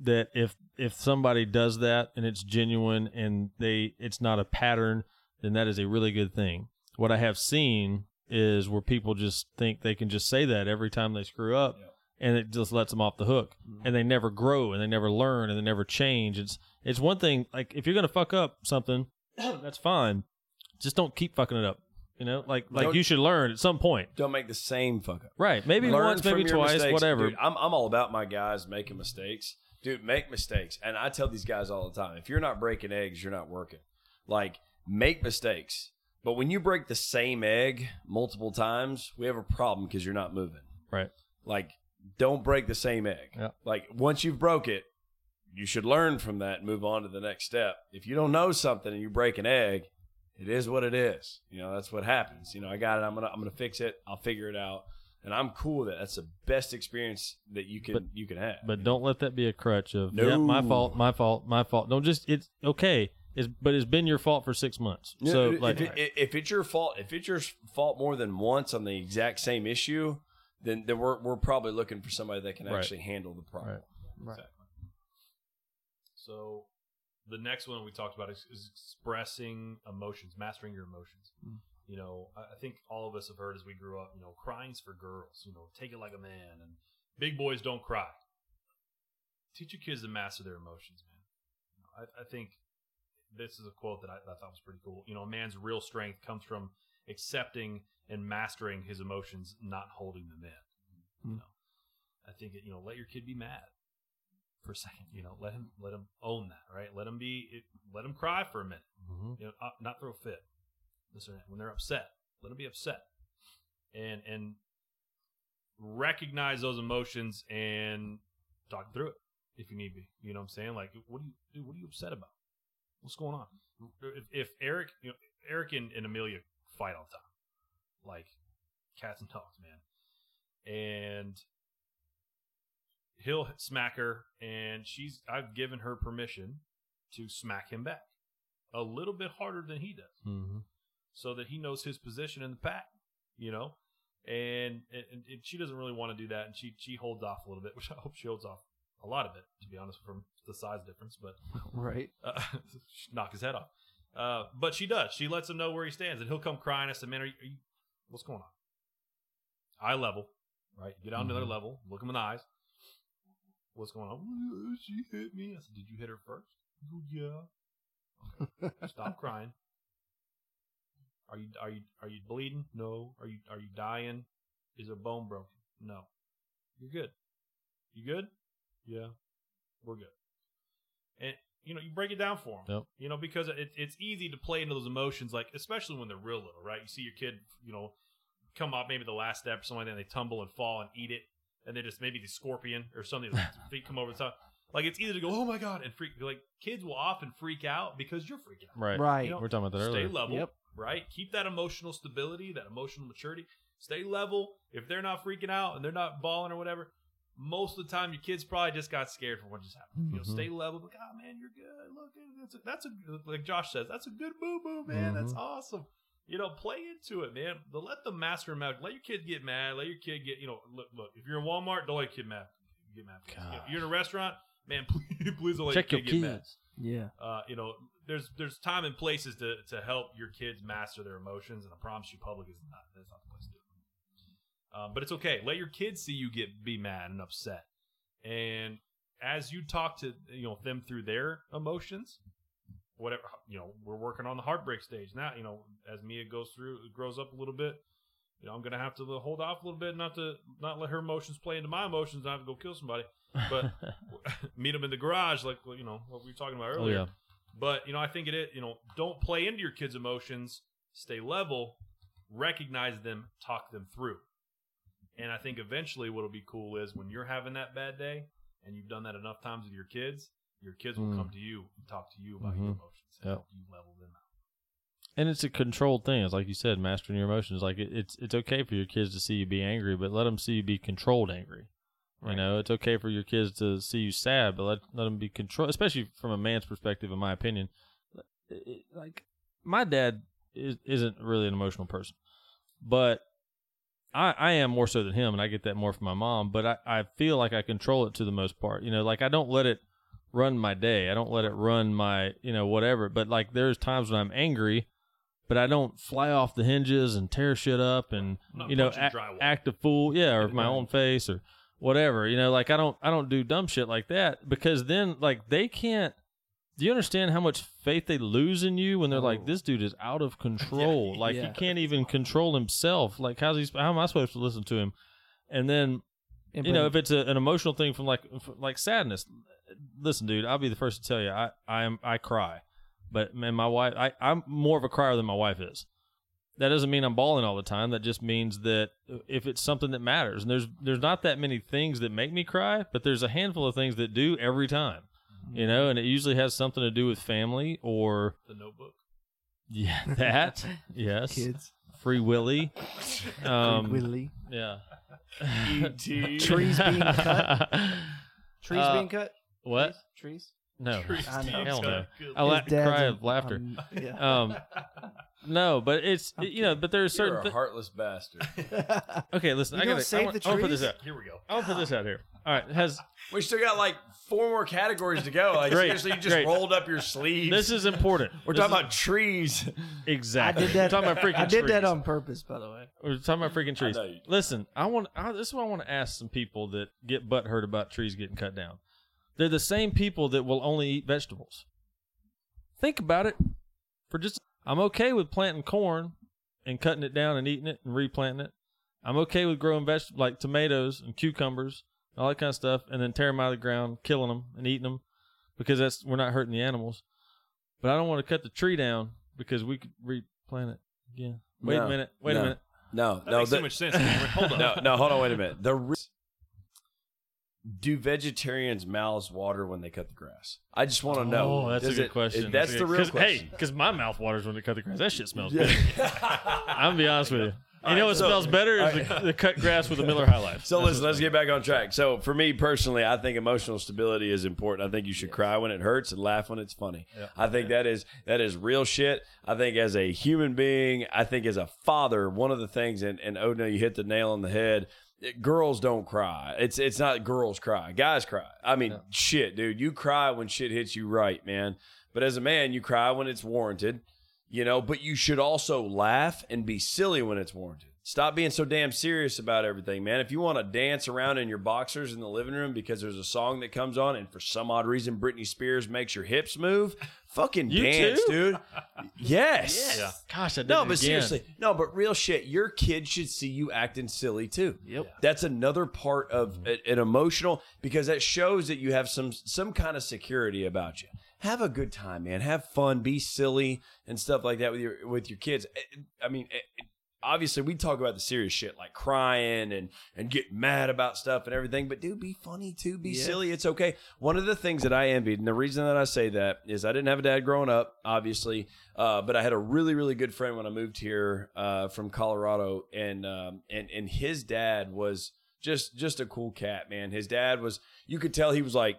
S2: that if if somebody does that and it's genuine and they it's not a pattern, then that is a really good thing. What I have seen is where people just think they can just say that every time they screw up, and it just lets them off the hook, mm-hmm. and they never grow and they never learn and they never change. It's it's one thing like if you're gonna fuck up something, that's fine. Just don't keep fucking it up. You know, like like
S4: Don't-
S2: you should learn at some point.
S4: Don't make the same fuck up.
S2: Right. Maybe
S4: Learn
S2: once,
S4: from
S2: maybe
S4: your
S2: twice,
S4: mistakes.
S2: whatever.
S4: Dude, I'm, I'm all about my guys making mistakes. Dude, make mistakes. And I tell these guys all the time if you're not breaking eggs, you're not working. Like, make mistakes. But when you break the same egg multiple times, we have a problem because you're not moving.
S2: Right.
S4: Like, don't break the same egg.
S2: Yeah.
S4: Like, once you've broke it, you should learn from that and move on to the next step. If you don't know something and you break an egg, it is what it is. You know, that's what happens. You know, I got it. I'm gonna I'm gonna fix it. I'll figure it out. And I'm cool with that. That's the best experience that you can
S2: But-
S4: you can have.
S2: But don't let that be a crutch of
S4: No.
S2: yeah, my fault, my fault, my fault. Don't just it's okay. It's but it's been your fault for six months.
S4: Yeah,
S2: So
S4: if,
S2: like
S4: it, if it's your fault, if it's your fault more than once on the exact same issue, then then we're we're probably looking for somebody that can
S2: Right.
S4: actually handle the problem.
S2: Right.
S3: Right.
S1: So the next one we talked about is, is expressing emotions, mastering your emotions.
S3: Mm.
S1: You know, I I think all of us have heard as we grew up, you know, crying's for girls, you know, take it like a man and big boys don't cry. Teach your kids to master their emotions, man. You I, I think this is a quote that I, I thought was pretty cool. You know, a man's real strength comes from accepting and mastering his emotions, not holding them in. You
S3: Mm.
S1: know, I think it, you know, let your kid be mad for a second. You know, let him let him own that, right? Let him be, it, let him cry for a minute.
S2: Mhm.
S1: You know, uh, not throw a fit. That. When they're upset, let them be upset, and and recognize those emotions and talk through it if you need be. You know what I'm saying? Like, what do you do? What are you upset about? What's going on? If, if Eric, you know, Eric and, and Amelia fight all the time, like cats and dogs, man, and he'll smack her, and she's I've given her permission to smack him back a little bit harder than he does,
S2: Mhm.
S1: so that he knows his position in the pack. You know, and, and, and she doesn't really want to do that, and she she holds off a little bit, which I hope she holds off a lot of it, to be honest, from the size difference, but
S3: Right.
S1: uh, knock his head off. Uh, but she does. She lets him know where he stands, and he'll come crying. I said, "Man, are you, are you what's going on?" Eye level, right? Get down to their
S2: Mhm.
S1: level. Look him in the eyes. What's going on? She hit me. I said, "Did you hit her first? "Oh, yeah. Okay. Stop crying. Are you are you are you bleeding? No. Are you are you dying? Is a bone broken? No. You're good. You good? Yeah. We're good. And you know, you break it down for them.
S2: Yep.
S1: You know, because it, it's easy to play into those emotions, like especially when they're real little, right? You see your kid, you know, come up maybe the last step or something and they tumble and fall and eat it, and they just maybe the scorpion or something, their feet come over the top. Like it's easy to go, oh my god, and freak. Like kids will often freak out because you're freaking out.
S2: Right.
S3: Right.
S1: You know,
S2: We're talking about that
S1: Stay
S2: earlier.
S1: level,
S3: Yep.
S1: right? Keep that emotional stability, that emotional maturity. Stay level. If they're not freaking out and they're not balling or whatever, most of the time your kids probably just got scared from what just happened. You know,
S2: Mhm.
S1: stay level. Like, oh man, you're good. Look, that's a, that's a like Josh says, that's a good boo boo, man. That's
S2: Mhm.
S1: awesome. You know, play into it, man. But let the master him out. Let your kid get mad. Let your kid get, you know, look, look. If you're in Walmart, don't let your kid mad. Get mad. You know,
S2: Gosh.
S1: you're in a restaurant, man. Please, please don't let
S2: Check
S1: your
S2: your
S1: kid get mad
S2: kids.
S3: Yeah.
S1: uh, you know, there's there's time and places to, to help your kids master their emotions, and I promise you, public is not that's not the place to do it. Um, but it's okay. Let your kids see you get be mad and upset, and as you talk to you know them through their emotions, whatever you know, we're working on the heartbreak stage now. You know, as Mia goes through, grows up a little bit. You know, I'm gonna have to hold off a little bit, not to not let her emotions play into my emotions, not have to go kill somebody. But meet them in the garage, like you know what we were talking about
S2: oh
S1: earlier.
S2: yeah.
S1: But you know, I think it is. You know, don't play into your kids' emotions. Stay level. Recognize them. Talk them through. And I think eventually, what'll be cool is when you're having that bad day, and you've done that enough times with your kids, your kids will
S2: Mm.
S1: come to you and talk to you about your
S2: Mhm.
S1: emotions and
S2: Yep.
S1: help you level them out.
S2: And it's a controlled thing. It's like you said, mastering your emotions. Like it, it's it's okay for your kids to see you be angry, but let them see you be controlled angry. You know, it's okay for your kids to see you sad, but let let them be controlled. Especially from a man's perspective, in my opinion. It- it- like my dad is, isn't really an emotional person, but I I am more so than him, and I get that more from my mom. But I I feel like I control it to the most part. You know, like I don't let it run my day. I don't let it run my you know whatever. But like there's times when I'm angry but I don't fly off the hinges and tear shit up and
S1: not
S2: you know act, act a fool, yeah, or my own face or whatever. You know, like I don't I don't do dumb shit like that because then like they can't. Do you understand how much faith they lose in you when they're like,
S3: Oh.
S2: this dude is out of control. like
S3: Yeah.
S2: he can't even control himself. Like how's he? How am I supposed to listen to him? And then
S3: And
S2: you know,
S3: but-
S2: if it's a, an emotional thing from like f- like sadness, listen, dude, I'll be the first to tell you, I I am I cry, but man, my wife, I I'm more of a crier than my wife is. That doesn't mean I'm bawling all the time. That just means that if it's something that matters, and there's there's not that many things that make me cry, but there's a handful of things that do every time, you know, and it usually has something to do with family or
S1: The Notebook.
S2: yeah that yes.
S3: Kids,
S2: free willy, um,
S3: Willie,
S2: yeah.
S3: Trees being cut, trees
S2: Uh,
S3: being cut,
S2: what
S3: trees.
S2: no
S1: Trees
S3: I know.
S2: Hell no.
S1: Good
S2: I la-
S3: His
S2: cry of laughter.
S3: um, yeah.
S2: Um, no, but it's you know, but there's
S4: You're
S2: certain.
S4: a
S2: thi-
S4: heartless bastard.
S2: okay, listen,
S3: You
S2: I
S3: don't
S2: gotta
S3: save
S2: I,
S3: the
S2: I wanna put this
S3: trees?
S2: out.
S1: Here we go.
S2: I want to put this out here. All right, has
S4: we still got like four more categories to go. Like
S2: Great,
S4: seriously, you just
S2: great.
S4: rolled up your sleeves.
S2: this is important.
S4: We're
S2: This
S4: talking
S2: is-
S4: about trees.
S2: exactly.
S3: I did that.
S2: We're talking about freaking
S3: I did that on purpose, by the way.
S2: We're talking about freaking trees.
S4: know you-
S2: Listen, I want. I, this is what I want to ask some people that get butt hurt about trees getting cut down. They're the same people that will only eat vegetables. Think about it. For just, I'm okay with planting corn and cutting it down and eating it and replanting it. I'm okay with growing vegetables like tomatoes and cucumbers, all that kind of stuff, and then tearing them out of the ground, killing them and eating them because that's we're not hurting the animals. But I don't want to cut the tree down because we could replant it again. Wait
S4: No,
S2: a minute. Wait
S4: no.
S2: a minute.
S4: No,
S1: That
S4: no,
S1: makes
S4: the-
S1: so much sense, Cameron. Hold on.
S4: no, no. Hold on, wait a minute. The re- do vegetarians mouths water when they cut the grass? I just want to know.
S2: Oh, that's
S4: Does
S2: a good
S4: it-
S2: question.
S4: That's
S2: a
S4: the real question.
S2: Hey, because my mouth waters when they cut the grass. That shit smells good. I'm gonna be honest with you. You know what
S4: so-
S2: smells better is the, the cut grass with the Miller High Life.
S4: So listen, let's get back on track. So for me personally, I think emotional stability is important. I think you should cry when it hurts and laugh when it's funny. I think that is that is real shit. I think as a human being, I think as a father, one of the things, and and Odin, you hit the nail on the head. Girls don't cry. It's it's not girls cry. Guys cry. I mean, shit, dude. You cry when shit hits you right, man. But as a man, you cry when it's warranted you know, but you should also laugh and be silly when it's warranted. Stop being so damn serious about everything, man. If you want to dance around in your boxers in the living room because there's a song that comes on and for some odd reason Britney Spears makes your hips move, fucking
S2: You
S4: dance,
S2: too?
S4: dude. Yes.
S1: Yeah.
S2: Gosh, I did
S4: No,
S2: it
S4: but
S2: again.
S4: seriously, no, but real shit. Your kid should see you acting silly too.
S3: Yep.
S4: That's another part of a- an emotional because that shows that you have some some kind of security about you. have a good time, man. Have fun, be silly and stuff like that with your with your kids. Eh, I mean, eh, obviously we talk about the serious shit like crying and and getting mad about stuff and everything, but dude, be funny too, be
S3: Yes.
S4: silly. It's okay. One of the things that I envied, and the reason that I say that is I didn't have a dad growing up, obviously, uh, but I had a really really good friend when I moved here uh, from Colorado, and um, and and his dad was just just a cool cat, man. His dad was you could tell he was like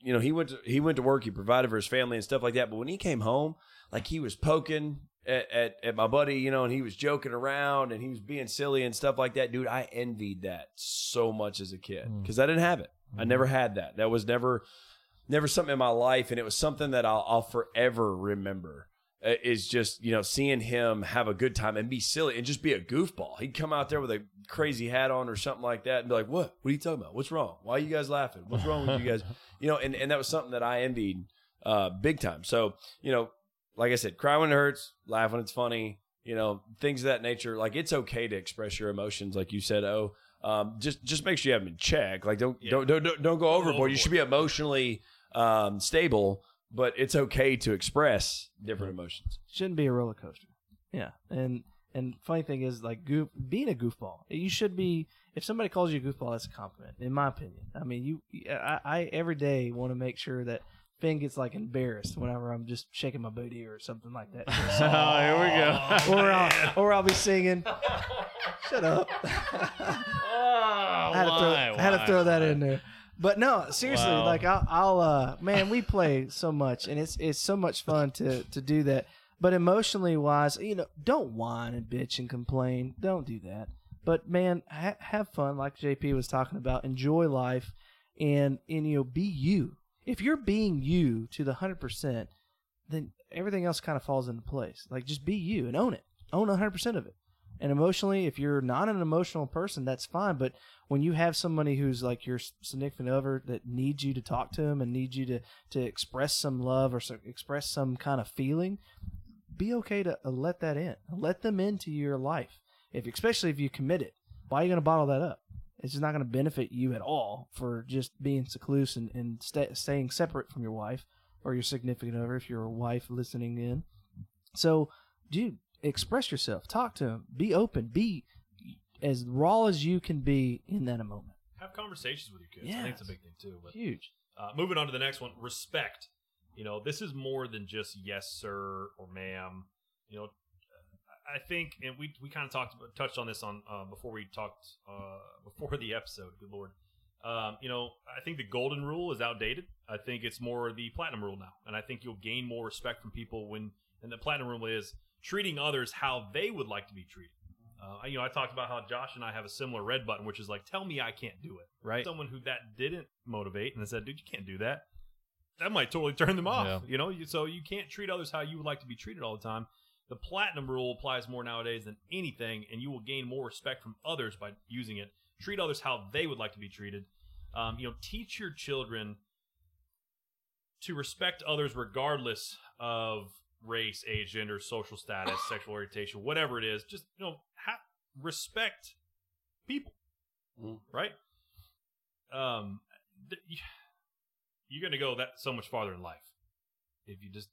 S4: you know he went to, he went to work he provided for his family and stuff like that but when he came home like he was poking at, at, at my buddy you know and he was joking around and he was being silly and stuff like that. Dude i envied that so much as a kid
S2: Mm.
S4: because i didn't have it. I never had that. That was never never something in my life. And it was something that i'll, I'll forever remember uh, is just you know seeing him have a good time and be silly and just be a goofball. He'd come out there with a crazy hat on or something like that and be like what? What are you talking about? What's wrong? Why are you guys laughing? What's wrong with you guys? You know, and, and that was something that I envied uh, big time. So, you know, like I said, cry when it hurts, laugh when it's funny, you know, things of that nature. Like it's okay to express your emotions, like you said. Oh, um, just just make sure you have them in check. Like don't
S1: Yeah.
S4: don't, don't don't don't go overboard.
S1: overboard.
S4: You should be emotionally um, stable, but it's okay to express different emotions.
S3: shouldn't be a roller coaster. Yeah, and and funny thing is like goof, being a goofball. You should be. If somebody calls you a goofball, that's a compliment, in my opinion. I mean, you, I, I every day want to make sure that Finn gets like embarrassed whenever I'm just shaking my booty or something like that.
S2: oh, here we go.
S3: or I'll, or I'll be singing. Shut up.
S2: Oh,
S3: I had to throw, I had to throw that in there. But no, seriously,
S2: Wow.
S3: like I'll, I'll, uh, man, we play so much, and it's it's so much fun to to do that. But emotionally wise, you know, don't whine and bitch and complain. Don't do that. But man, ha- have fun, like JP was talking about. Enjoy life, and and you know, be you. If you're being you to the hundred percent, then everything else kind of falls into place. Like just be you and own it. Own hundred percent of it. And emotionally, if you're not an emotional person, that's fine. But when you have somebody who's like your significant other that needs you to talk to them and needs you to to express some love or express some kind of feeling, be okay to uh, let that in. Let them into your life. If especially if you commit it, why are you going to bottle that up? It's just not going to benefit you at all for just being secluse and, and sta staying separate from your wife or your significant other if you're a wife listening in. So, dude, express yourself. Talk to them. Be open. Be as raw as you can be in that moment.
S1: Have conversations with your kids. I think it's a big thing too. But
S3: Huge.
S1: uh, moving on to the next one, respect. You know, this is more than just yes sir or ma'am. You know, I think, and we we kind of talked about, touched on this on uh, before we talked uh, before the episode. Good lord. Um, you know, I think the golden rule is outdated. I think it's more the platinum rule now, and I think you'll gain more respect from people when. And the platinum rule is treating others how they would like to be treated. Uh, you know, I talked about how Josh and I have a similar red button, which is like, tell me I can't do it.
S2: Right.
S1: Someone who that didn't motivate and they said, dude, you can't do that. That might totally turn them off.
S2: Yeah.
S1: You know, so you can't treat others how you would like to be treated all the time. The platinum rule applies more nowadays than anything, and you will gain more respect from others by using it. Treat others how they would like to be treated. Um, you know, teach your children to respect others regardless of race, age, gender, social status, sexual orientation, whatever it is. Just you know, ha- respect people,
S4: Mm.
S1: right? Um, th- you're going to go that so much farther in life if you just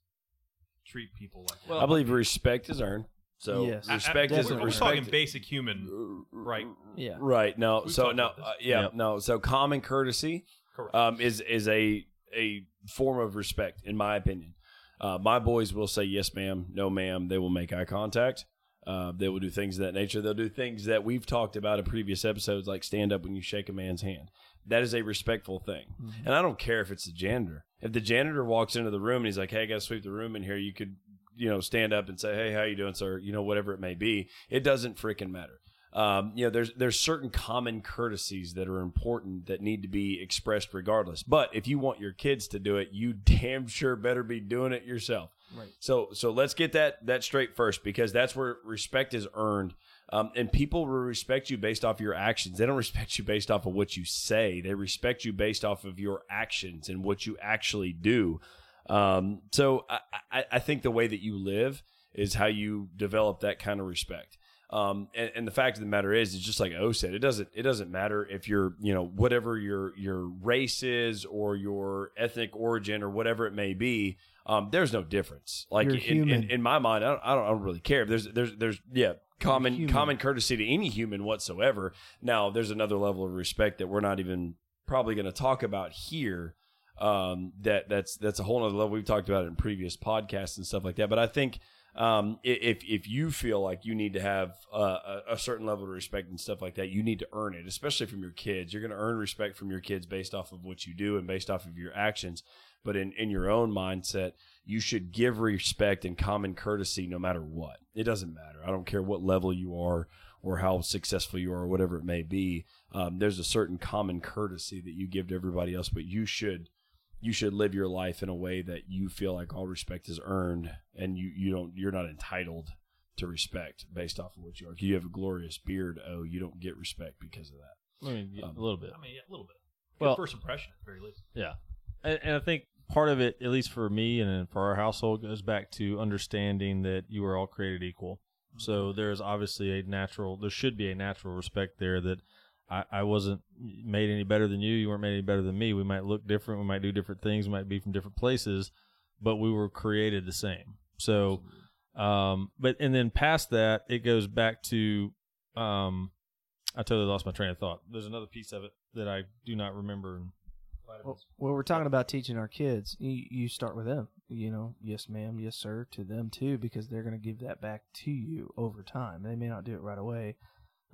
S1: treat people like that.
S4: I believe respect is earned. So
S3: Yes.
S1: I- I-
S4: respect
S1: we're,
S4: is
S1: we're
S4: respect.
S1: talking basic human, right?
S3: Yeah.
S4: Right. No.
S1: We've
S4: so
S1: talked
S4: no.
S1: about this.
S4: Uh, yeah.
S2: Yep.
S4: No. So common courtesy
S1: Correct.
S4: um, is is a a form of respect, in my opinion. Uh, my boys will say yes, ma'am, no, ma'am. They will make eye contact. Uh, they will do things of that nature. They'll do things that we've talked about in previous episodes, like stand up when you shake a man's hand. That is a respectful thing. And I don't care if it's the janitor. If the janitor walks into the room and he's like, "Hey, I got to sweep the room in here," you could, you know, stand up and say, "Hey, how you doing, sir?" You know, whatever it may be. It doesn't freaking matter. Um, you know, there's there's certain common courtesies that are important that need to be expressed regardless. But if you want your kids to do it, you damn sure better be doing it yourself.
S3: Right.
S4: So so let's get that that straight first because that's where respect is earned. Um, and people will respect you based off your actions. They don't respect you based off of what you say. They respect you based off of your actions and what you actually do. Um, so I, I, I think the way that you live is how you develop that kind of respect. Um, and, and the fact of the matter is, it's just like O said, it doesn't it doesn't matter if you're you know whatever your your race is or your ethnic origin or whatever it may be. Um, there's no difference. Like in, in, in my mind, I don't, I don't I don't really care. There's there's there's yeah common
S3: human.
S4: common courtesy to any human whatsoever. Now there's another level of respect that we're not even probably going to talk about here. Um, that that's that's a whole other level. We've talked about it in previous podcasts and stuff like that. But I think um, if if you feel like you need to have uh, a, certain level of respect and stuff like that, you need to earn it, especially from your kids. You're going to earn respect from your kids based off of what you do and based off of your actions. But in in your own mindset, you should give respect and common courtesy no matter what. It doesn't matter. I don't care what level you are or how successful you are or whatever it may be. Um, there's a certain common courtesy that you give to everybody else, but you should you should live your life in a way that you feel like all respect is earned and you, you don't you're not entitled to respect based off of what you are. You have a glorious beard, oh, you don't get respect because of that.
S2: I mean, yeah,
S4: Um,
S2: a little bit.
S1: I mean, yeah, a little bit.
S2: Well-
S1: first impression, at the very least.
S2: Yeah, and, and I think part of it, at least for me and for our household, goes back to understanding that you are all created equal. So there's obviously a natural, there should be a natural respect there that I, I wasn't made any better than you. You weren't made any better than me. We might look different. We might do different things. We might be from different places, but we were created the same. So, um, but and then past that, it goes back to, um, I totally lost my train of thought. There's another piece of it that I do not remember.
S3: Well, well, we're talking about teaching our kids. You, you start with them. You know, yes, ma'am, yes, sir, to them too, because they're going to give that back to you over time. They may not do it right away,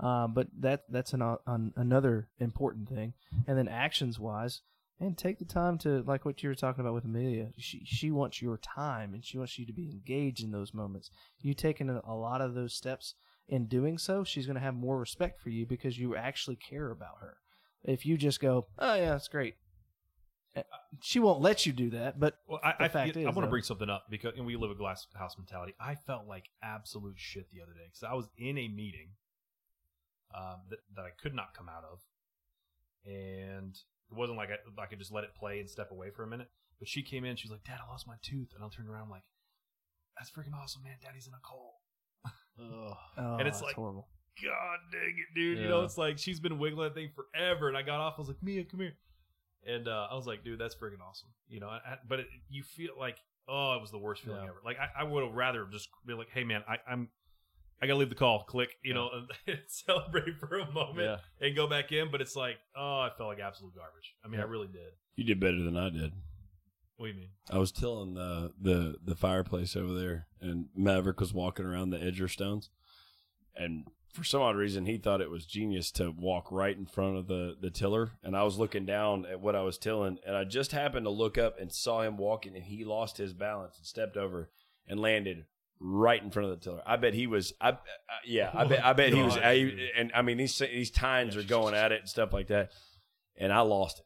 S3: um, but that that's an, on another important thing. And then actions wise, and take the time to like what you were talking about with Amelia. She she wants your time, and she wants you to be engaged in those moments. You taking a, a lot of those steps in doing so, she's going to have more respect for you because you actually care about her. If you just go, oh yeah, that's great. Uh, She won't let you do that, but
S1: Well, I,
S3: The
S1: I,
S3: fact
S1: I
S3: is,
S1: want to bring something up because and we live a glass house mentality. I felt like absolute shit the other day because I was in a meeting um, that, that I could not come out of, and it wasn't like I, I could just let it play and step away for a minute. But she came in, she was like, "Dad, I lost my tooth," and I turned around I'm like, "That's freaking awesome, man! Daddy's in a call."
S3: oh,
S1: And it's
S3: that's
S1: like-
S3: horrible.
S1: God dang it, dude! You know, it's like she's been wiggling that thing forever, and I got off. I was like, "Mia, come here," and uh, I was like, "Dude, that's freaking awesome." You know, I, I- but it, you feel like, oh, it was the worst feeling
S2: Yeah.
S1: ever. Like I, I would have rather just be like, "Hey, man, I, I'm, I gotta leave the call." Click, you know, and celebrate for a moment and go back in. But it's like, oh, I felt like absolute garbage. I mean, I really did.
S4: You did better than I did.
S1: What do you mean?
S4: I was tilling the the the fireplace over there, and Maverick was walking around the edger stones, and for some odd reason he thought it was genius to walk right in front of the the tiller, and I was looking down at what I was tilling, and I just happened to look up and saw him walking, and he lost his balance and stepped over and landed right in front of the tiller. I bet he was. I, I yeah, I bet I bet he was. I, and I mean these these tines are going at it and stuff like that, and I lost it.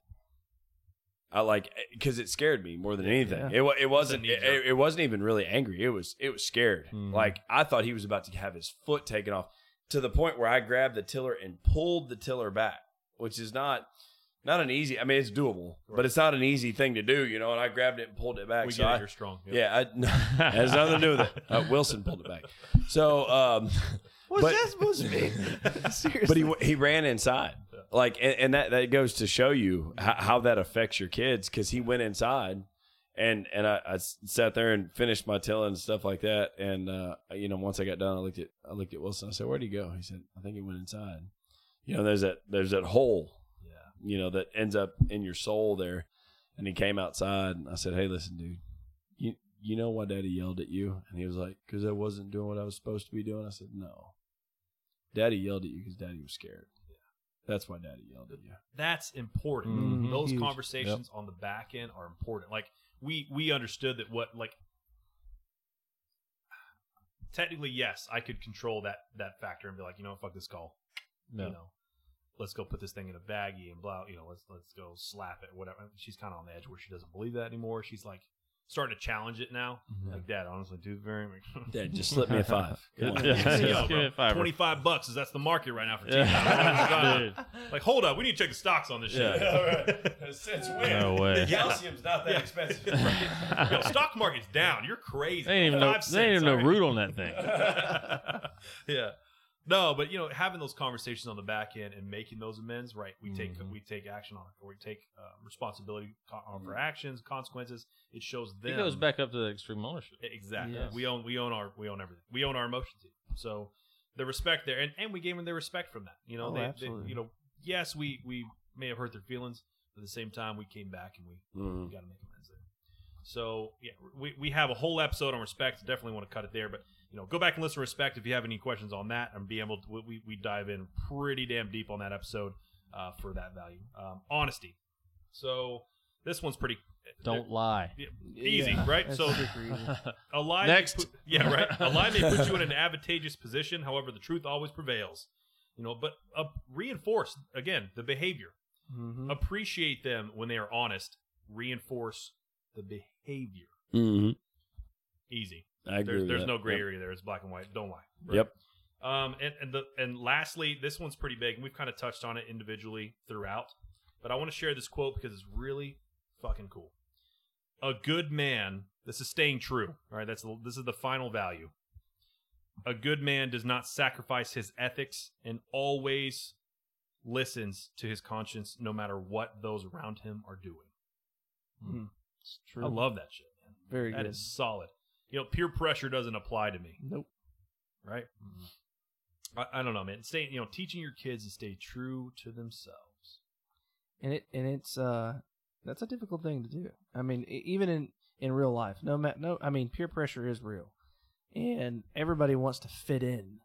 S4: I like because it scared me more than anything.
S3: Yeah.
S4: It it wasn't it, it wasn't even really angry. It was it was scared.
S2: Mhm.
S4: Like I thought he was about to have his foot taken off to the point where I grabbed the tiller and pulled the tiller back, which is not not an easy. I mean, it's doable, but it's not an easy thing to do, you know. And I grabbed it and pulled it back.
S1: We
S4: so
S1: get
S4: I-
S1: it. You're strong. Yep.
S4: yeah, I, it has nothing to do with it. Uh, Wilson pulled it back. So, um,
S3: What's
S4: But-
S3: that supposed to mean? Seriously.
S4: but he he ran inside, like, and, and that that goes to show you how, how that affects your kids because he went inside, and and I, I s- sat there and finished my tilling and stuff like that, and uh, you know once I got done, I looked at I looked at Wilson. I said, "Where'd he go?" He said, "I think he went inside." You know, there's that there's that hole,
S1: Yeah.
S4: You know, that ends up in your soul there, and he came outside, and I said, "Hey, listen, dude." You, you know why daddy yelled at you? And he was like, because I wasn't doing what I was supposed to be doing. I said, no. Daddy yelled at you because daddy was scared. That's why daddy yelled at you.
S1: That's important.
S2: Mhm.
S1: Those
S3: Huge.
S1: conversations on the back end are important. Like we we understood that what like technically yes, I could control that that factor and be like, you know, fuck this call.
S2: No.
S1: You know, let's go put this thing in a baggie and blah. You know, let's let's go slap it, whatever. She's kind of on the edge where she doesn't believe that anymore. She's like starting to challenge it now. Mm-hmm. Like, Dad, honestly, dude, very. Much.
S4: Dad, just slip me a five. Come on.
S2: Yeah.
S1: Yo, bro,
S2: me a fiver.
S1: 25 bucks is that's the market right now for teeth.
S2: Oh yeah. Dude.
S1: like, hold up, we need to check the stocks on this shit.
S2: Yeah.
S4: Since
S2: No way.
S4: Calcium's not that
S1: Yeah.
S4: expensive.
S1: Yo, stock market's down. You're crazy.
S2: They ain't even know.
S1: Five
S2: They ain't
S1: cents,
S2: even know root on that thing.
S1: yeah. No, but you know, having those conversations on the back end and making those amends, right? We take
S2: Mhm.
S1: we take action on it, or we take uh, responsibility co- on for actions, consequences. It shows them.
S2: It goes back up to the extreme ownership.
S1: exactly.
S3: Yes.
S1: We own we own our we own everything. We own our emotions. So the respect there, and, and we gave them their respect from that. You know,
S3: Oh,
S1: they, they
S3: absolutely.
S1: you know, yes, we we may have hurt their feelings, but at the same time, we came back and we
S4: Mhm.
S1: we got to make amends there. So yeah, we, we have a whole episode on respect. Definitely want to cut it there, but you know, go back and listen to respect if you have any questions on that, and be able to we, we dive in pretty damn deep on that episode uh, for that value. Um, honesty. So this one's pretty
S2: Don't lie.
S1: easy,
S3: Yeah,
S1: right? So a lie
S2: Next.
S1: Put, yeah, right. A lie may put you in an advantageous position. However, the truth always prevails. You know, but uh, reinforce again the behavior.
S3: Mhm.
S1: Appreciate them when they are honest. Reinforce the behavior.
S4: Mhm.
S1: Easy.
S4: I agree.
S1: There's there's no gray
S4: Yep.
S1: area there. It's black and white. Don't lie.
S4: Yep.
S1: Um, and and the and lastly, this one's pretty big. and We've kind of touched on it individually throughout, but I want to share this quote because it's really fucking cool. A good man. This is staying true. All right, that's this is the final value. A good man does not sacrifice his ethics and always listens to his conscience, no matter what those around him are doing.
S3: It's true.
S1: I love that shit. Man.
S3: Very
S1: That
S3: good.
S1: is solid. You know, peer pressure doesn't apply to me.
S3: Nope.
S1: right? I, I don't know, man. Stay, you know, teaching your kids to stay true to themselves.
S3: and it and it's uh that's a difficult thing to do. I mean, even in in real life, no no, I mean, peer pressure is real, and everybody wants to fit in,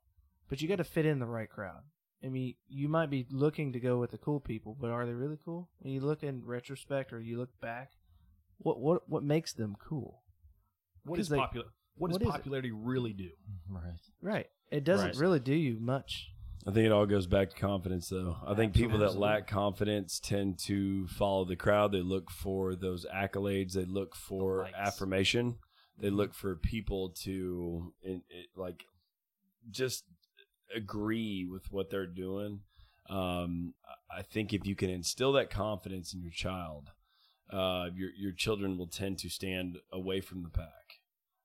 S3: but you got to fit in the right crowd. I mean, you might be looking to go with the cool people, but are they really cool? When you look in retrospect or you look back, what what what makes them cool?
S1: What is
S3: 'Cause they-
S1: popular? What does
S3: what is it?
S1: popularity really do?
S2: Right.
S3: Right. It doesn't
S2: Right.
S3: really do you much.
S4: I think it all goes back to confidence, though. I think people that lack confidence tend to follow the crowd. They look for those accolades. They look for
S1: likes.
S4: affirmation. They look for people to, in, it, like, just agree with what they're doing. Um, I think if you can instill that confidence in your child, uh, your your children will tend to stand away from the pack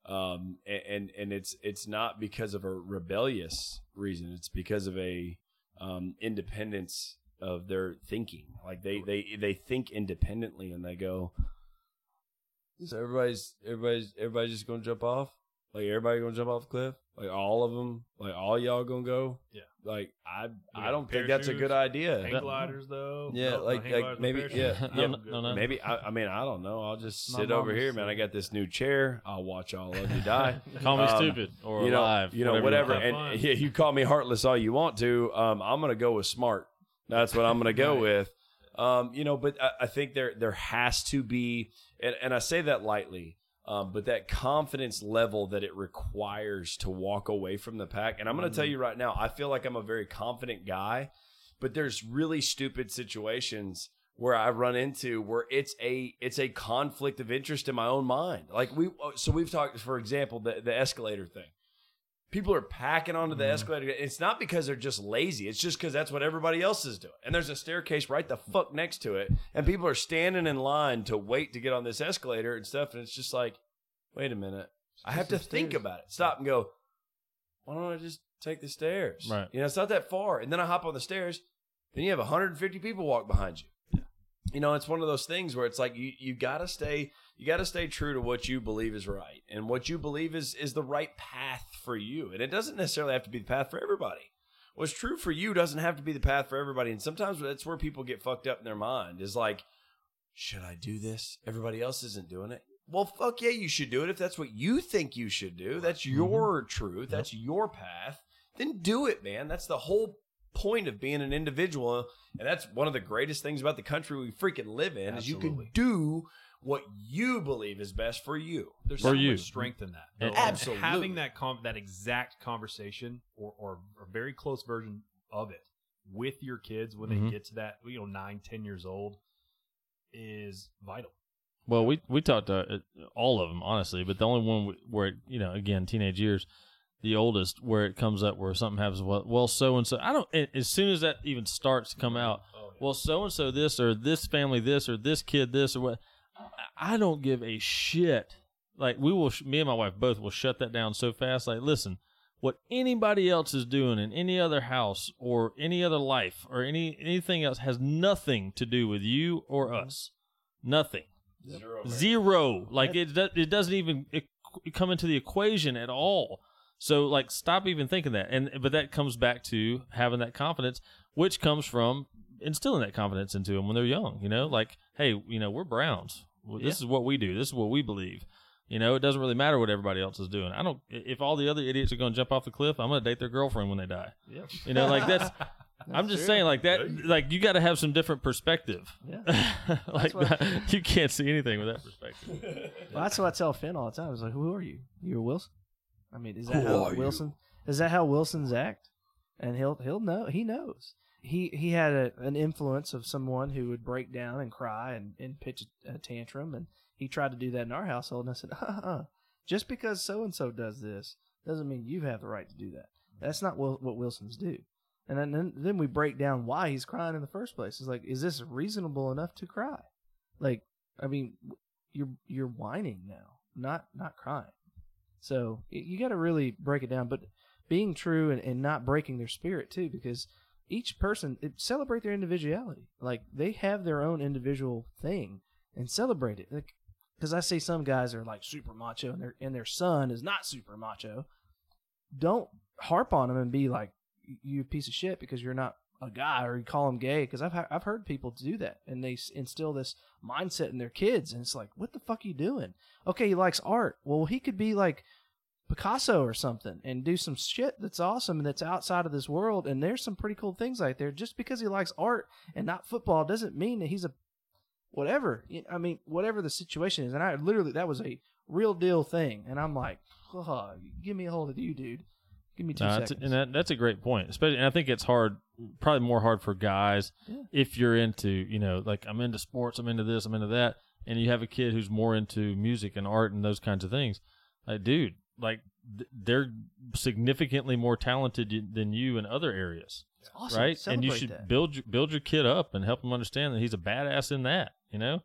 S4: um, and and it's it's not because of a rebellious reason. It's because of a um, independence of their thinking. Like they they they think independently and they go. So everybody's everybody's everybody's just gonna jump off. Like everybody gonna jump off a cliff. Like all of them. Like all y'all gonna go.
S1: Yeah.
S4: Like I I don't think that's a good idea.
S1: Hang gliders, though.
S4: Yeah,
S1: No, no
S4: like- like maybe-
S1: parachute.
S4: yeah,
S2: No,
S4: yeah.
S2: no, no, no.
S4: Maybe I, I mean I don't know. I'll just
S3: My
S4: sit over here, man. I got this new chair. I'll watch all of you die.
S2: Call me
S4: Um,
S2: stupid or
S4: you know,
S2: alive.
S4: you know,
S2: you
S4: whatever. And yeah, you call me heartless all you want to. Um, I'm gonna go with smart. That's what I'm gonna go
S1: Right.
S4: with. Um, you know, but I, I think there there has to be, and, and I say that lightly, um, but that confidence level that it requires to walk away from the pack. And I'm gonna tell you right now, I feel like I'm a very confident guy, but there's really stupid situations where I run into where it's a it's a conflict of interest in my own mind. Like we so we've talked for example the the escalator thing. People are packing onto the escalator. It's not because they're just lazy. It's just because that's what everybody else is doing. And there's a staircase right the fuck next to it, and people are standing in line to wait to get on this escalator and stuff. And it's just like, wait a minute, I have to think about it. Stop and go. Why don't I just take the stairs?
S2: Right.
S4: You know, it's not that far. And then I hop on the stairs. Then you have 150 people walk behind you. You know, it's one of those things where it's like you you gotta stay you gotta stay true to what you believe is right and what you believe is is the right path for you. And it doesn't necessarily have to be the path for everybody. What's true for you doesn't have to be the path for everybody. And sometimes that's where people get fucked up in their mind is like, should I do this? Everybody else isn't doing it. Well, fuck yeah, you should do it if that's what you think you should do. That's mm-hmm. your truth. That's your path. Then do it, man. That's the whole point of being an individual. And that's one of the greatest things about the country we freaking live in is you can do what you believe is best for you.
S1: There's
S2: For
S1: so
S2: you.
S1: much strength in that.
S2: And-
S1: And
S4: Absolutely.
S1: having that com- that exact conversation or, or a very close version of it with your kids when
S2: Mhm.
S1: they get to that, you know, nine, ten years old is vital.
S2: Well, we we talked to uh, all of them honestly, but the only one where you know again teenage years, the oldest where it comes up where something happens. Well, well, so and so. I don't. As soon as that even starts to come out,
S1: Oh,
S2: well, so and so this or this family this or this kid this or what. I don't give a shit. Like we will, sh- me and my wife both will shut that down so fast. Like, listen, what anybody else is doing in any other house or any other life or any anything else has nothing to do with you or mm-hmm. us. Nothing.
S4: Zero.
S2: Zero. Like it, it doesn't even come into the equation at all. So like, stop even thinking that. And but that comes back to having that confidence, which comes from instilling that confidence into them when they're young. You know, like, hey, you know, we're Browns. Well, This is what we do. This is what we believe. You know, it doesn't really matter what everybody else is doing. I don't. If all the other idiots are going to jump off the cliff, I'm going to date their girlfriend when they die.
S3: Yep.
S2: You know, like that's. I'm just
S3: true.
S2: saying, like that. Like you got to have some different perspective.
S3: Yeah.
S2: like that, you can't see anything with that perspective.
S3: Well, that's what I tell Finn all the time. I was like, "Who are you? You're Wilson." I mean, is that
S4: Who
S3: how
S4: are you?
S3: Wilson? Is that how Wilson's act? And he'll he'll know. He knows. He he had a, an influence of someone who would break down and cry and, and pitch a, a tantrum, and he tried to do that in our household. And I said, uh-uh. just because so and so does this doesn't mean you have the right to do that. That's not what, what Wilsons do. And then, then then we break down why he's crying in the first place. It's like, is this reasonable enough to cry? Like, I mean, you're you're whining now, not not crying. So you got to really break it down, but being true and, and not breaking their spirit too, because each person it, celebrate their individuality. Like they have their own individual thing and celebrate it. Like, because I see some guys are like super macho and their and their son is not super macho. Don't harp on them and be like you piece of shit because you're not a guy or you call him gay because I've I've heard people do that and they s- instill this mindset in their kids and it's like what the fuck are you doing? Okay, he likes art. Well, he could be like Picasso or something and do some shit that's awesome and that's outside of this world and there's some pretty cool things out there. Just because he likes art and not football doesn't mean that he's a whatever. I mean, whatever the situation is. And I literally that was a real deal thing and I'm like, oh, give me a hold of you, dude. Give me two
S2: No, that's
S3: seconds.
S2: and that, that's a great point. Especially, and I think it's hard, Mm. probably more hard for guys
S3: Yeah.
S2: if you're into, you know, like I'm into sports, I'm into this, I'm into that, and you have a kid who's more into music and art and those kinds of things. Like, dude, like th- they're significantly more talented y- than you in other areas,
S3: awesome.
S2: right? And you should
S3: that.
S2: build your, build your kid up and help him understand that he's a badass in that. You know,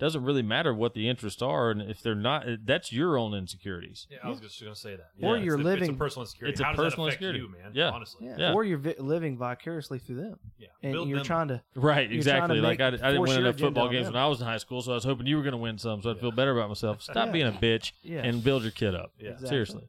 S2: doesn't really matter what the interests are, and if they're not, that's your own insecurities.
S1: Yeah, I was just going to say that.
S3: Or
S1: it's
S3: you're
S1: a, It's
S3: living-
S1: a personal insecurity.
S2: It's a
S1: How does
S2: personal
S1: that affect
S2: insecurity.
S1: you, man?
S2: Yeah.
S1: Honestly.
S3: Yeah.
S2: Yeah.
S3: Or you're vi- living vicariously through them,
S1: Yeah.
S3: and
S1: Build
S3: you're
S1: them
S3: trying to.
S2: Right,
S3: You're to
S2: exactly. Like I, I didn't win enough football games
S3: them.
S2: when I was in high school, so I was hoping you were going to win some, so I'd feel better about myself. Stop
S3: Yeah.
S2: being a bitch
S3: Yeah.
S2: and build your kid up.
S1: Yeah.
S3: Exactly.
S2: Seriously.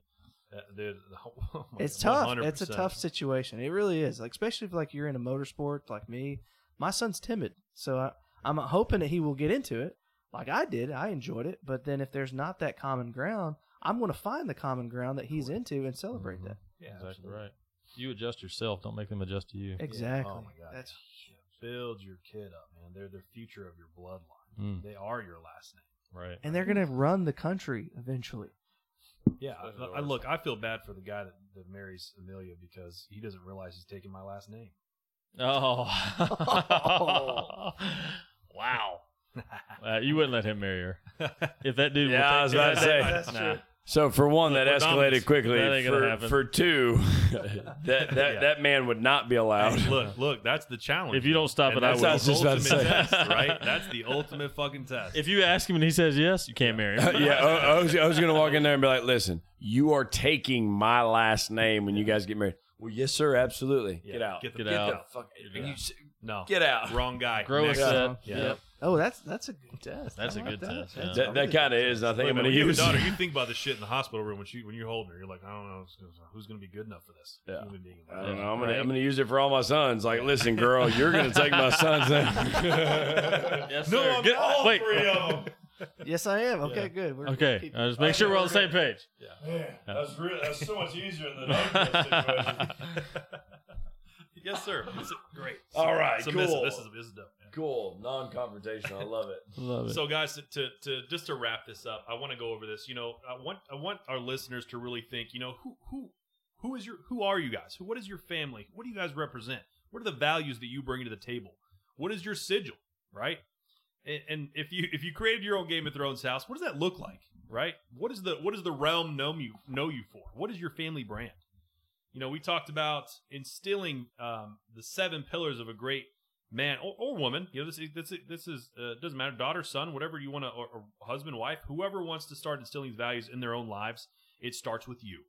S1: Uh, dude, oh
S3: It's tough.
S1: 100%.
S3: It's a tough situation. It really is. Like especially if like you're in a motorsport like me. My son's timid, so I, I'm hoping that he will get into it. Like I did, I enjoyed it. But then if there's not that common ground, I'm going to find the common ground that he's into and celebrate
S2: Mm-hmm.
S3: that.
S1: Yeah,
S2: Exactly
S1: absolutely.
S2: right. You adjust yourself. Don't make them adjust to you.
S3: Exactly.
S1: Oh my god.
S3: That's
S1: Build your kid up, man. They're the future of your bloodline.
S2: Mm,
S1: They are your last name.
S2: right.
S3: and they're going to run the country eventually.
S1: Yeah. I, I, look, I feel bad for the guy that, that marries Amelia because he doesn't realize he's taking my last name.
S2: Oh. wow. Uh, you wouldn't let him marry her if that dude.
S4: Yeah, I was
S2: take-
S4: about to
S2: if
S4: say.
S3: That's
S2: nah.
S3: true.
S4: So for one, that escalated quickly.
S2: That ain't gonna
S4: for,
S2: happen.
S4: for two, that that,
S1: Yeah.
S4: that man would not be allowed.
S1: Hey, look, look, that's the challenge.
S2: If you don't stop
S1: And
S2: it, I
S1: that's
S2: will.
S1: the
S4: I was just about to
S1: ultimate
S4: say.
S1: test, right? That's the ultimate fucking test.
S2: If you ask him and he says yes, you can't marry him.
S4: yeah, I, I was, I was going to walk in there and be like, "Listen, you are taking my last name when you guys get married." Well, yes, sir, absolutely.
S1: Yeah,
S4: Get out.
S1: Get, the,
S2: Get out.
S4: the fuck.
S1: Yeah.
S4: you s-
S1: No,
S4: get out.
S1: wrong guy.
S2: Grow a
S1: Next.
S2: set.
S1: Yeah.
S2: Yep.
S3: Oh, that's that's a good test.
S2: That's
S3: I
S2: a
S3: like
S2: good
S3: that.
S2: test, yeah.
S3: a
S4: That,
S3: really
S4: that kind of
S3: good
S4: is. I think
S1: Wait a
S4: I'm
S1: minute,
S4: going to
S1: you have
S4: use.
S1: a daughter, you think about the shit in the hospital room when she when you're holding her. You're like, I don't know, who's going to be good enough for this?
S4: Yeah.
S1: Human being.
S4: I don't know. I'm gonna I'm gonna use it for all my sons. Like, listen, girl, you're gonna take my son's name.
S2: Yes,
S1: No,
S2: sir.
S1: I'm
S2: Get-
S1: all
S2: wait.
S1: three of them.
S3: Yes, I am. Okay, good. We're
S2: Okay,
S3: keep-
S2: uh, just make sure we're on the same page.
S4: that's really that's so much easier than the
S1: yes, sir. It's great.
S4: All right,
S1: Submissive.
S4: cool.
S1: This is this is dope. man.
S4: Cool, non-confrontational. I love it.
S2: Love it.
S1: So, guys, to, to, to just to wrap this up, I want to go over this. You know, I want I want our listeners to really think. You know, who who who is your who are you guys? Who what is your family? What do you guys represent? What are the values that you bring to the table? What is your sigil? Right? And, and if you if you created your own Game of Thrones house, what does that look like? Right? What is the what does the realm know you know you for? What is your family brand? You know, we talked about instilling um, the seven pillars of a great man or, or woman. You know, this is this is, this is uh, doesn't matter, daughter, son, whatever you want to, or, or husband, wife, whoever wants to start instilling these values in their own lives. It starts with you.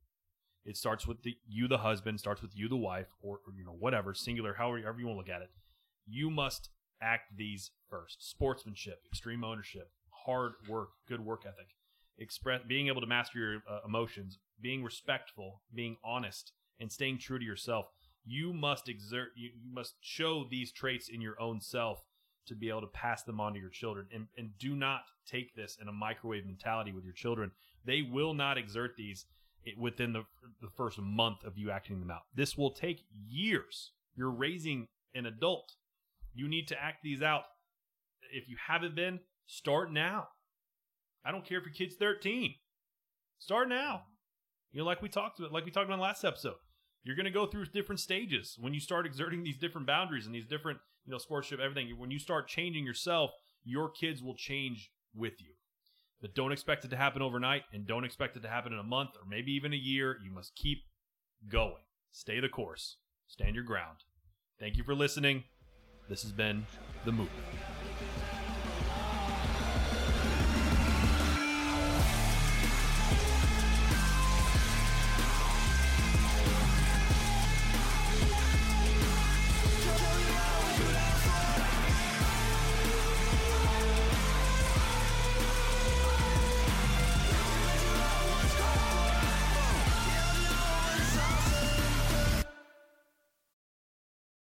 S1: It starts with the you, the husband, starts with you, the wife, or, or, you know whatever singular, however, however you want to look at it. You must act these first: sportsmanship, extreme ownership, hard work, good work ethic, express, being able to master your uh, emotions, being respectful, being honest, and staying true to yourself. You must exert, you, must show these traits in your own self to be able to pass them on to your children. And, and do not take this in a microwave mentality with your children. They will not exert these within the, the first month of you acting them out. This will take years. You're raising an adult. You need to act these out. If you haven't been, start now. I don't care if your kid's 13. Start now. You know, like we talked about, like we talked about in the last episode. You're going to go through different stages when you start exerting these different boundaries and these different, you know, sportsmanship, everything. When you start changing yourself, your kids will change with you. But don't expect it to happen overnight and don't expect it to happen in a month or maybe even a year. You must keep going. Stay the course. Stand your ground. Thank you for listening. This has been The Movement.